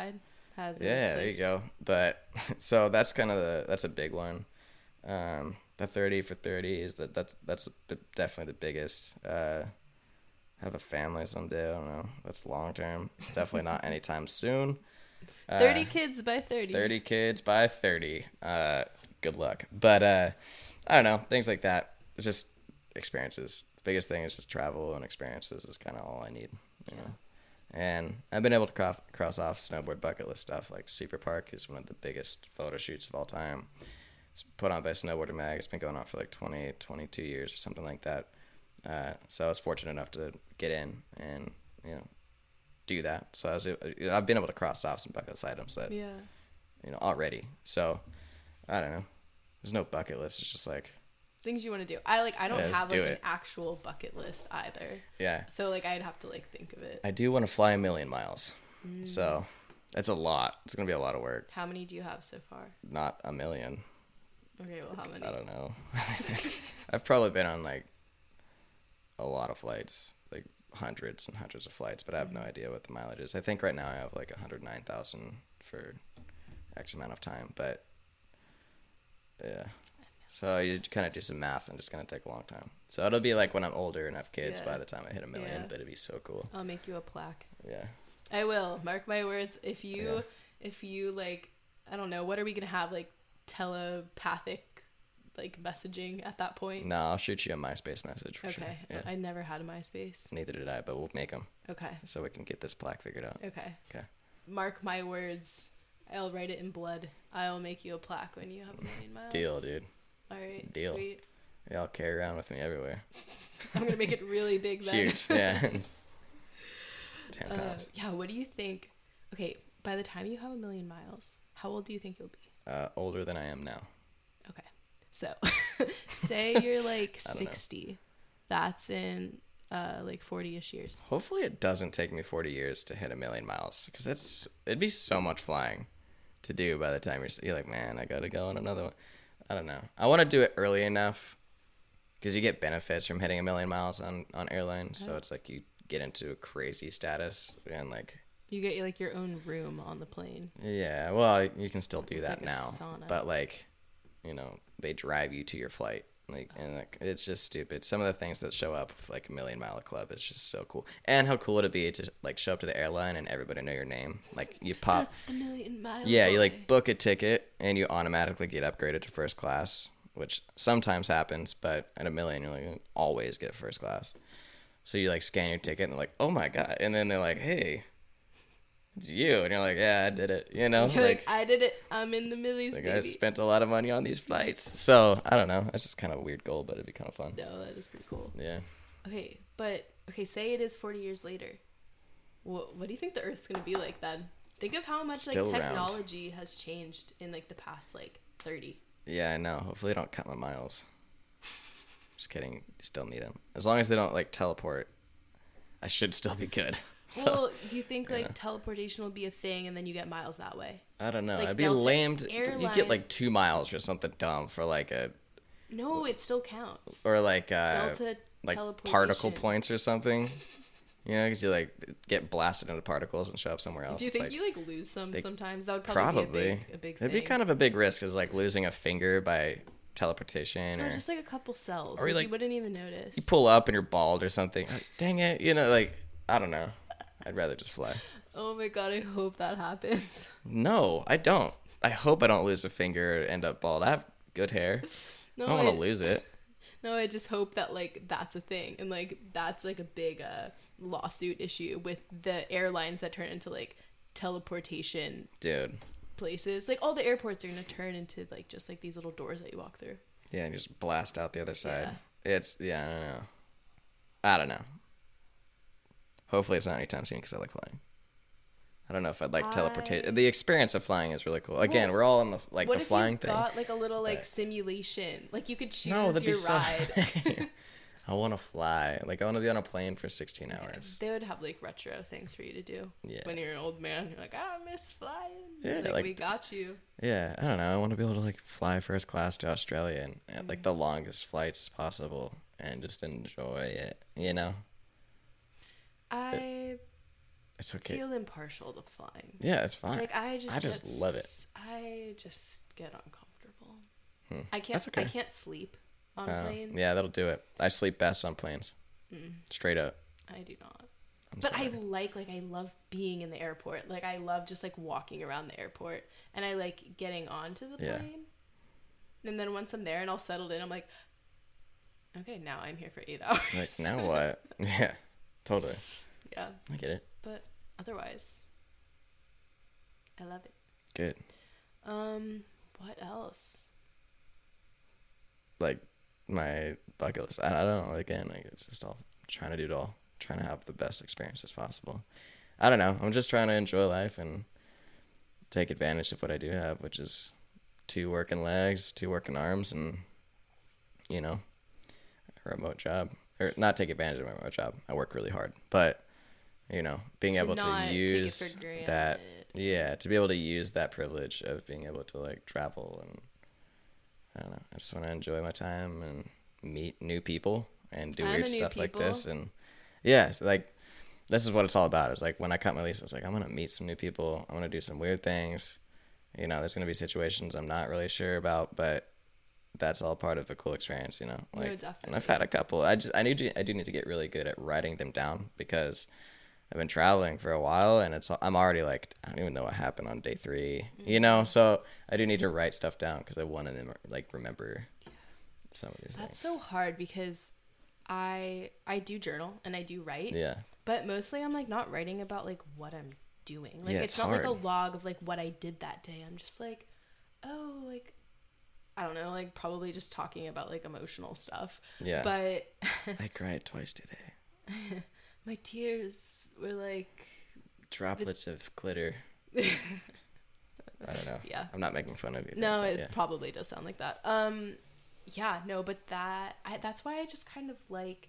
Has Yeah, there you go. But so that's kind of the that's a big one. Um, the thirty for thirty is that that's that's definitely the biggest. Uh, have a family someday. I don't know. That's long term. Definitely not anytime soon. Uh, Thirty kids by thirty. 30 kids by 30 uh good luck but uh i don't know things like that it's just experiences the biggest thing is just travel and experiences is kind of all i need you know and i've been able to cross, cross off snowboard bucket list stuff like super park is one of the biggest photo shoots of all time it's put on by snowboarder mag it's been going on for like 20 22 years or something like that uh, so i was fortunate enough to get in and you know do that so i was i've been able to cross off some bucket list items that Yeah. you know, already. So I don't know. There's no bucket list. It's just like, Things you want to do. I like. I don't Yeah, have do like an actual bucket list either. yeah, So like I'd have to like think of it. I do want to fly a million miles. Mm. So that's a lot. It's gonna be a lot of work. How many do you have so far? Not a million. Okay, well, how many? I don't know. I've probably been on like a lot of flights, like hundreds and hundreds of flights, but I have no Mm-hmm. idea what the mileage is. I think right now I have like 109,000 for X amount of time, but yeah. So you kind of do some math and it's going to take a long time. So it'll be like when I'm older and have kids Yeah. by the time I hit a million, Yeah. but it'd be so cool. I'll make you a plaque. Yeah. I will. Mark my words. If you, Yeah. if you like, I don't know, what are we gonna have like telepathic, like messaging at that point? No, I'll shoot you a MySpace message for sure. okay. Yeah. I never had a MySpace. Neither did I, but we'll make them Okay. so we can get this plaque figured out. Okay. Okay. Mark my words. I'll write it in blood. I'll make you a plaque when you have a million miles. Deal, dude. All right. Deal. Sweet. Yeah, I'll carry around with me everywhere. I'm gonna make it really big then. Huge. Yeah. Ten Uh, pounds. yeah. What do you think? Okay. By the time you have a million miles, how old do you think you'll be? Uh, older than I am now. Okay. So, say you're like I don't know. 60. That's in uh like 40ish years. Hopefully, it doesn't take me 40 years to hit a million miles because it's it'd be so much flying to do by the time you're, you're like, man, I gotta go on another one. I don't know. I want to do it early enough because you get benefits from hitting a million miles on on airlines. So it's like you get into a crazy status and like You get like your own room on the plane. Yeah, well, you can still do that like, now, sauna. but like, you know, they drive you to your flight, like, and like, it's just stupid. Some of the things that show up with like a Million Mile Club is just so cool. And how cool would it be to like show up to the airline and everybody know your name? Like, you pop, That's the million mile. yeah, you like book a ticket and you automatically get upgraded to first class, which sometimes happens, but at a million, you're like you always get first class. So you like scan your ticket and they're like, oh my god, and then they're like, hey. It's you, and you're like, yeah, I did it. You know, You're like, like, I did it. I'm in the millies, like I spent a lot of money on these flights. So I don't know. It's just kind of a weird goal, but it'd be kind of fun. No, that is pretty cool. Yeah. Okay, but okay, say it is 40 years later. What, what do you think the Earth's gonna be like then? Think of how much Still like technology has changed in like the past like 30. Yeah, I know. Hopefully, they don't cut my miles. Just kidding. Still need them. As long as they don't like teleport, I should still be good. So well, do you think like yeah. teleportation will be a thing and then you get miles that way? I don't know. like I'd be Delta lame. To, you get like two miles or something dumb for like a No, it still counts. or like uh Delta like particle points or something. You know, because you like get blasted into particles and show up somewhere else. Do you think like, you like lose some they- sometimes? That would probably, probably be a big, a big it'd be kind of a big risk, is like losing a finger by teleportation, or or just like a couple cells. or like, you, you like- wouldn't even notice. you pull up and you're bald or something. Like, Dang it! You know, like I don't know. I'd rather just fly. oh my god, I hope that happens. No, I don't. I hope I don't lose a finger or end up bald. I have good hair. No, I don't want to lose it. No, I just hope that like that's a thing and like that's like a big uh lawsuit issue with the airlines that turn into like teleportation Dude. places. Like all the airports are gonna turn into like just like these little doors that you walk through. Yeah, and you just blast out the other side. It's yeah, I don't know. I don't know. Hopefully, it's not anytime soon because I like flying. I don't know if I'd like teleportation. I- The experience of flying is really cool. Again, Well, we're all on the like what the if flying you thing. got like a little like but- simulation? Like you could choose no, your so. ride. I want to fly. Like I want to be on a plane for 16 hours. They would have like retro things for you to do. Yeah. When you're an old man, you're like, "Ah, I miss flying. Yeah, like, like- we got you. Yeah, I don't know. I want to be able to like fly first class to Australia and at Mm. like the longest flights possible and just enjoy it. You know, I it's okay. feel impartial to flying. Yeah, it's fine. Like I just, I just get love it. I just get uncomfortable. Hmm. I can't. Okay. I can't sleep on Uh, planes. yeah, that'll do it. I sleep best on planes. Straight up. I do not. I'm But I like like I love being in the airport. Like I love just like walking around the airport, and I like getting onto the Yeah. plane. And then once I'm there and all settled in, I'm like, okay, now I'm here for eight hours. like now what? yeah, totally. yeah, I get it. but otherwise, I love it. Good. Um, what else? Like my bucket list. I, don't know. Again, like it's just all trying to do it all. Trying to have the best experience as possible. I don't know. I'm just trying to enjoy life and take advantage of what I do have, which is two working legs, two working arms, and you know, a remote job. Or not take advantage of my job. I work really hard, but you know, being To able to use that, yeah, to be able to use that privilege of being able to like travel and I don't know. I just want to enjoy my time and meet new people and do I'm weird stuff like this. And yeah, so like this is what it's all about. It's like when I cut my lease, I was like, I'm gonna meet some new people. I'm gonna do some weird things. You know, there's gonna be situations I'm not really sure about, but that's all part of a cool experience. You know, No, like and. I've had a couple. I just I need to I do need to get really good at writing them down because I've been traveling for a while and it's I'm already like I don't even know what happened on day 3 Mm-hmm. you know so I do need to write stuff down because I want to like remember some of these That's things so hard because I I do journal and I do write, yeah but mostly I'm like not writing about like what I'm doing. Like Yeah, it's, it's not like a log of like what I did that day. I'm just like, oh, like I don't know, like probably just talking about like emotional stuff. yeah But I cried twice today my tears were like droplets of glitter I don't know Yeah. I'm not making fun of you no, it yeah. probably does sound like that. Um, yeah, no, but that I, that's why I just kind of like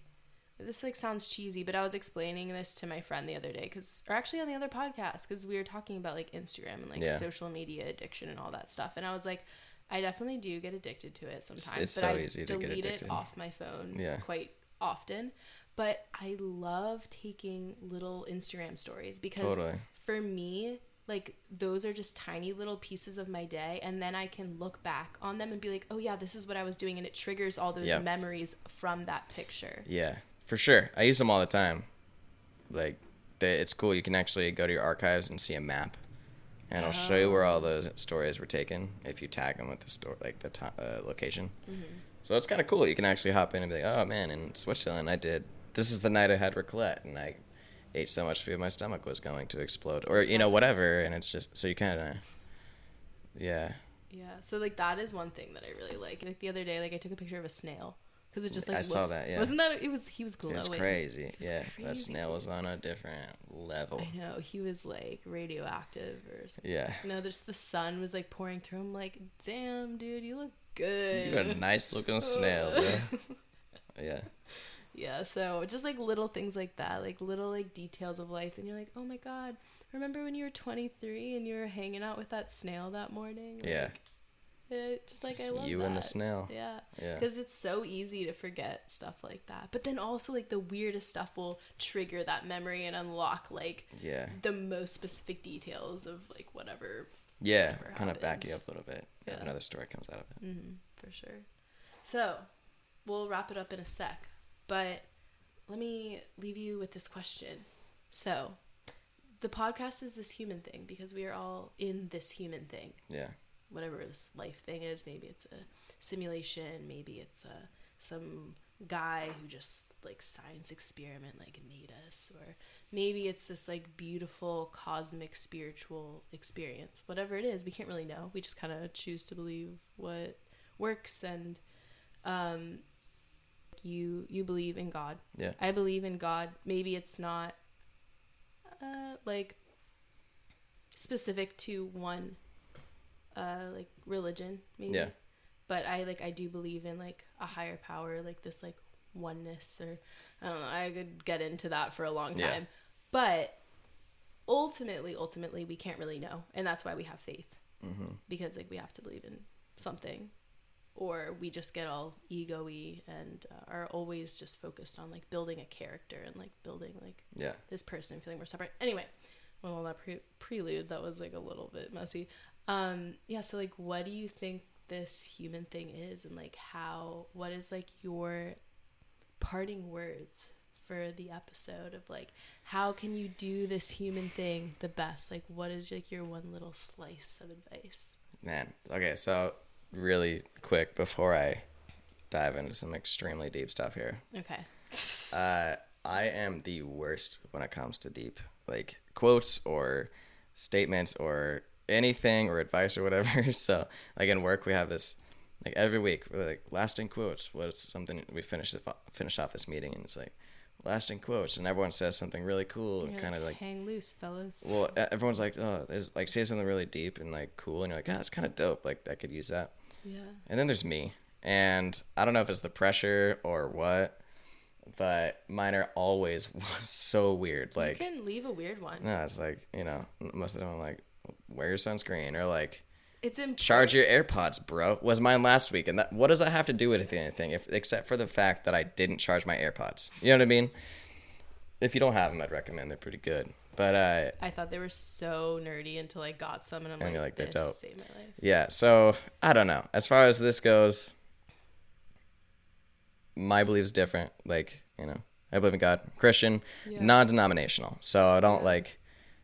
this. Like sounds cheesy, but I was explaining this to my friend the other day because, or actually on the other podcast, because we were talking about like Instagram and like Yeah. social media addiction and all that stuff, and I was like, I definitely do get addicted to it sometimes, it's but so I easy to get delete it off my phone Yeah. quite often. But I love taking little Instagram stories because Totally. for me, like those are just tiny little pieces of my day and then I can look back on them and be like, "Oh yeah, this is what I was doing." And it triggers all those Yep. memories from that picture. Yeah, for sure. I use them all the time. Like, they, it's cool. You can actually go to your archives and see a map, and it'll show you where Oh. all those stories were taken if you tag them with the store, like the to- uh, location. Mm-hmm. So it's kind of cool. You can actually hop in and be like, "Oh man, in Switzerland, I did. This is the night I had raclette, and I ate so much food my stomach was going to explode or you know whatever and it's just so you kind of yeah Yeah. So like that is one thing that I really like. Like the other day, like I took a picture of a snail because it just like I saw that, yeah. Wasn't that it was he was it glowing. was crazy was yeah that snail was on a different level I know he was like radioactive or something. yeah No, there's the sun was like pouring through him. Like, damn, dude, you look good. you got a nice looking snail yeah Yeah, so just like little things like that, like little like details of life, and you're like, oh my god, remember when you were 23 and you were hanging out with that snail that morning? Yeah. It, just like Just I love you that. and the snail Yeah, yeah because it's so easy to forget stuff like that. But then also like the weirdest stuff will trigger that memory and unlock like yeah the most specific details of like whatever. yeah Whatever kind of back you up a little bit Yeah. another story comes out of it hmm for sure. So we'll wrap it up in a sec, but let me leave you with this question. So the podcast is this human thing because we are all in this human thing, yeah whatever this life thing is. Maybe it's a simulation. Maybe it's a some guy who just like science experiment like made us or maybe it's this like beautiful cosmic spiritual experience whatever it is we can't really know we just kind of choose to believe what works and um you you believe in god yeah i believe in god maybe it's not uh like specific to one uh like religion maybe Yeah. but i like i do believe in like a higher power like this like oneness or i don't know i could get into that for a long time. Yeah. but ultimately ultimately we can't really know and that's why we have faith mm-hmm. because like we have to believe in something or we just get all ego-y and uh, are always just focused on like building a character and like building like yeah this person feeling more separate anyway well all that pre- prelude that was like a little bit messy um yeah so like what do you think this human thing is and like how what is like your parting words for the episode of like how can you do this human thing the best? Like what is like your one little slice of advice? Man, okay, so really quick before I dive into some extremely deep stuff here. okay. Uh, I am the worst when it comes to deep like quotes or statements or anything or advice or whatever. so like in work we have this like every week we're like lasting quotes. What's something we finish the, finish off this meeting and it's like lasting quotes and everyone says something really cool and kind of like hang loose fellas well, everyone's like, oh, there's like say something really deep and like cool, and you're like, yeah, that's kind of dope. Like I could use that. yeah And then there's me, and I don't know if it's the pressure or what, but mine are always so weird. Like, you can leave a weird one no, it's like you know, most of them I'm like, wear your sunscreen or like it's important charge your AirPods, bro. Was mine last week, and that what does that have to do with anything, if except for the fact that I didn't charge my AirPods? You know what I mean? If you don't have them, I'd recommend. They're pretty good. But uh, I thought they were so nerdy until I got some, and I'm And like, like, they're dope. saved my life. Yeah, so I don't know. As far as this goes, my belief's different. Like, you know, I believe in God, Christian, Yeah. non-denominational. So I don't Yeah. like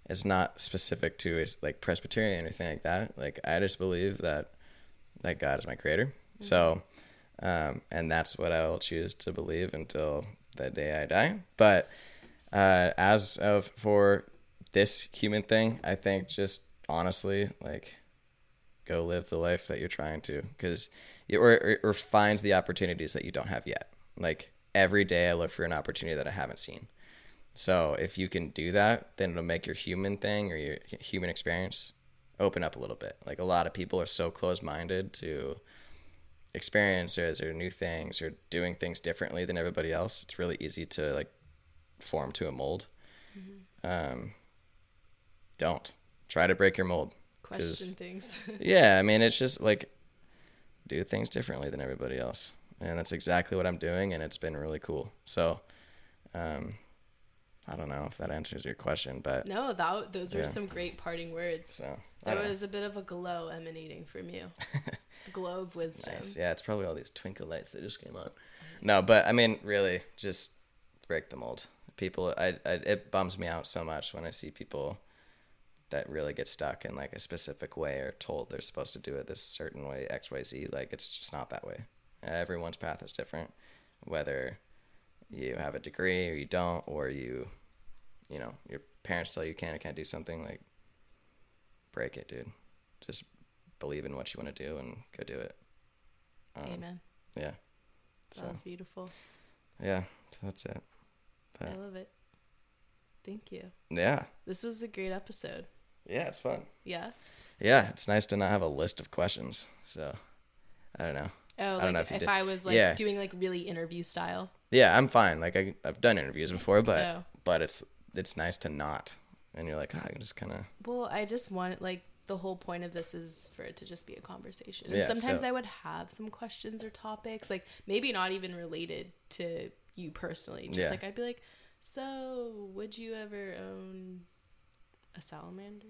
it's not specific to is like Presbyterian or anything like that. Like I just believe that that God is my creator. So um and that's what I will choose to believe until the day I die. But uh as of for this human thing, I think just honestly like go live the life that you're trying to because or, or finds the opportunities that you don't have yet like every day i look for an opportunity that i haven't seen so if you can do that then it'll make your human thing or your human experience open up a little bit. Like a lot of people are so closed-minded to experiences or new things or doing things differently than everybody else it's really easy to like form to a mold. Um, don't. Try to break your mold. Question things. yeah, I mean, it's just like do things differently than everybody else, and that's exactly what I'm doing, and it's been really cool. So, um, I don't know if that answers your question, but no, that those were Yeah. some great parting words. so There don't know. was a bit of a glow emanating from you. The glow of wisdom. nice. Yeah, it's probably all these twinkle lights that just came on. No, but I mean, really, just break the mold. People, I, I it bums me out so much when I see people that really get stuck in like a specific way or told they're supposed to do it this certain way X Y Z. Like it's just not that way. Everyone's path is different, whether you have a degree or you don't, or you you know your parents tell you you can or can't do something, like break it, dude. Just believe in what you want to do and go do it. Um, Amen. Yeah. So That's beautiful. yeah, so that's it. But, I love it. Thank you. yeah, This was a great episode. yeah, it's fun. Yeah. Yeah, it's nice to not have a list of questions. So I don't know. Oh, I don't know like if if, did. I was like Yeah. doing like really interview style. Yeah, I'm fine. Like I, I've done interviews before, but Oh. but it's it's nice to not. And you're like, oh, I can just kind of Well, I just want like the whole point of this is for it to just be a conversation. And Yeah, sometimes so- I would have some questions or topics, like maybe not even related to you personally. Just Yeah. like I'd be like, so would you ever own a salamander?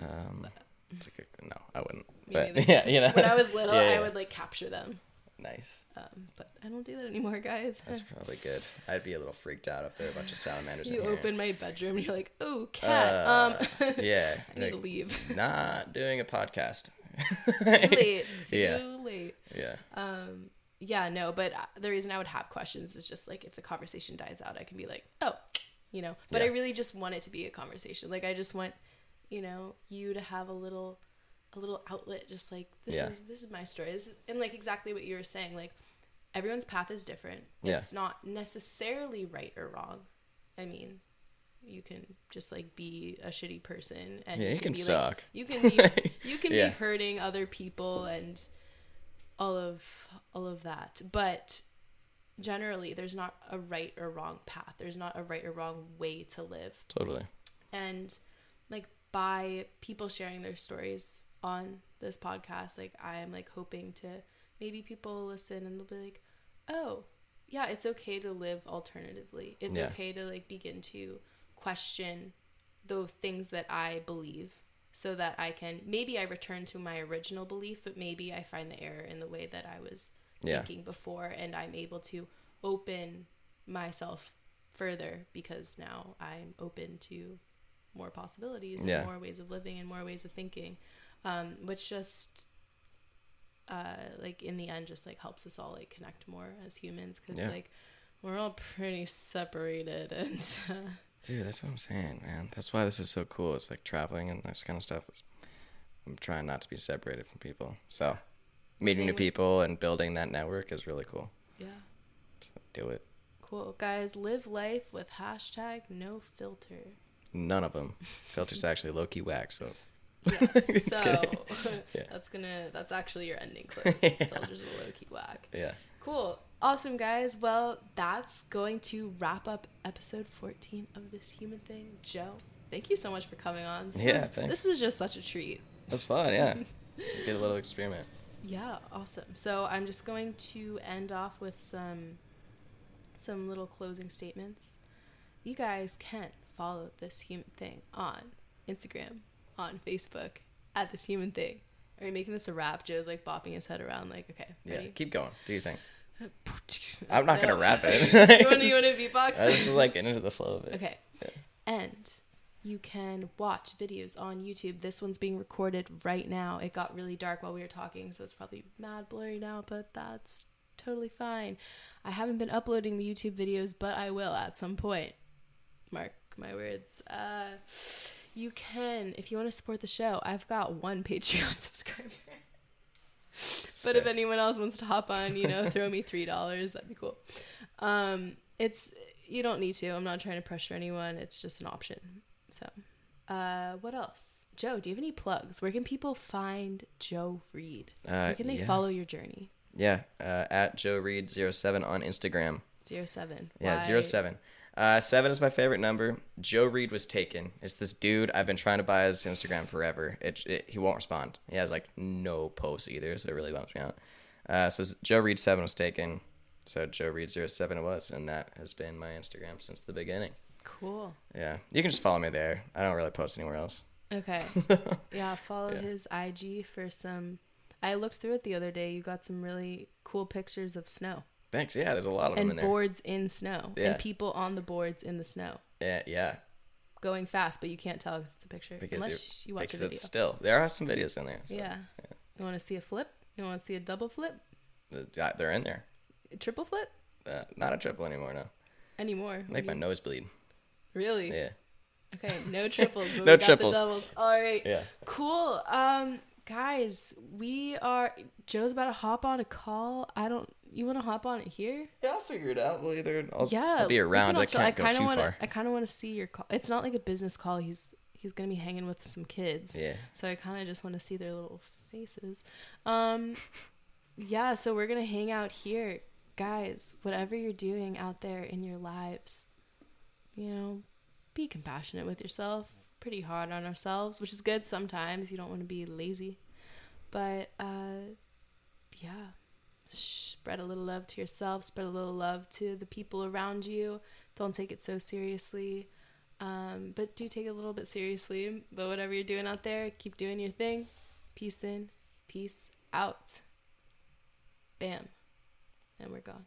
um. It's a good, no, I wouldn't. Me But neither. yeah, you know. When I was little, Yeah, I would like capture them. Nice. Um, but I don't do that anymore, guys. That's probably good. I'd be a little freaked out if there were a bunch of salamanders you in here. open my bedroom, you're like, oh, cat. Uh, um, yeah, I need to leave. not doing a podcast. Too late. Too Yeah. late. Yeah. Um, yeah, no, but uh, the reason I would have questions is just like if the conversation dies out, I can be like, oh, you know. But I really just want it to be a conversation. Like I just want, you know, you to have a little, a little outlet. Just like this Yeah. is this is my story. This is, and like exactly what you were saying. Like everyone's path is different. Yeah. It's not necessarily right or wrong. I mean. You can just like be a shitty person, and Yeah, you can be, like- suck. you can be you can Yeah. be hurting other people and all of all of that but generally there's not a right or wrong path there's not a right or wrong way to live Totally. and like by people sharing their stories on this podcast like i am like hoping to maybe people listen and they'll be like oh yeah it's okay to live alternatively it's Yeah. okay to like begin to question the things that i believe so that i can maybe i return to my original belief but maybe i find the error in the way that i was Yeah. thinking before and i'm able to open myself further because now i'm open to more possibilities Yeah. and more ways of living and more ways of thinking um, which just uh, like in the end just like helps us all like connect more as humans because Yeah. like we're all pretty separated and uh, Dude, that's what I'm saying, man. That's why this is so cool. It's like traveling and this kind of stuff. Is, I'm trying not to be separated from people. So, meeting new people and building that network is really cool. yeah So do it. cool guys live life with hashtag no filter None of them. Filter's actually low key whack. So, yes so. Yeah. that's gonna that's actually your ending clip Yeah. filters a low-key whack yeah. Cool. Awesome, guys. Well, that's going to wrap up episode 14 of This Human Thing. Joe, thank you so much for coming on. This Yeah, was, thanks. This was just such a treat. That's fun. Yeah. Get a little experiment. Yeah, awesome. So I'm just going to end off with some some little closing statements. You guys can follow This Human Thing on Instagram, on Facebook, at This Human Thing. Are you making this a rap? Joe's like bopping his head around, like, okay, Yeah. Keep going. Do you think? I'm not No. gonna rap it. you want to you want to beatbox? I just like get into the flow of it. Okay. Yeah. And you can watch videos on YouTube. This one's being recorded right now. It got really dark while we were talking, so it's probably mad blurry now, but that's totally fine. I haven't been uploading the YouTube videos, but I will at some point. Mark my words. Uh, you can, if you want to support the show, I've got one Patreon subscriber. But if anyone else wants to hop on, you know, throw me three dollars. That'd be cool. Um, it's you don't need to. I'm not trying to pressure anyone. It's just an option. So, uh, what else? Joe, do you have any plugs? Where can people find Joe Reed? Uh, Where can they yeah. follow your journey? Yeah. Uh, at Joe Reed 07 on Instagram. Zero seven. Yeah, Why- zero seven. Uh, seven is my favorite number. Joe Reed was taken. It's this dude. I've been trying to buy his Instagram forever. It, it he won't respond. He has like no posts either, so it really bums me out. Uh, so Joe Reed seven was taken. So Joe Reed zero seven it was, and that has been my Instagram since the beginning. Cool. Yeah, you can just follow me there. I don't really post anywhere else. Okay. yeah, follow Yeah. his IG for some. I looked through it the other day. You got some really cool pictures of snow Thanks. Yeah, there's a lot of them in there. boards in snow Yeah. and people on the boards in the snow. Yeah, yeah. going fast, but you can't tell because it's a picture Because unless you watch a because video. it's still there are some videos in there. So yeah. You want to see a flip? You want to see a double flip? the- yeah, they're in there. A triple flip? Uh, not a triple anymore. No, Anymore? Make my you- nose bleed. Really? Yeah. Okay, no triples. But No we got triples. The doubles. All right. Yeah. Cool. Um, guys, we are. Joe's about to hop on a call. I don't. You want to hop on it here? Yeah, I'll figure it out. Well, either I'll, yeah. I'll be around. I can't go kinda too wanna, far. I kind of want to see your call. It's not like a business call. He's he's gonna be hanging with some kids. Yeah. So I kind of just want to see their little faces. Um, yeah. So we're gonna hang out here, guys. Whatever you're doing out there in your lives, you know, be compassionate with yourself. Pretty hard on ourselves, which is good sometimes. You don't want to be lazy, but uh, yeah. Spread a little love to yourself. Spread a little love to the people around you. Don't take it so seriously. Um, but do take it a little bit seriously. But whatever you're doing out there, keep doing your thing. Peace in, peace out. Bam. And we're gone.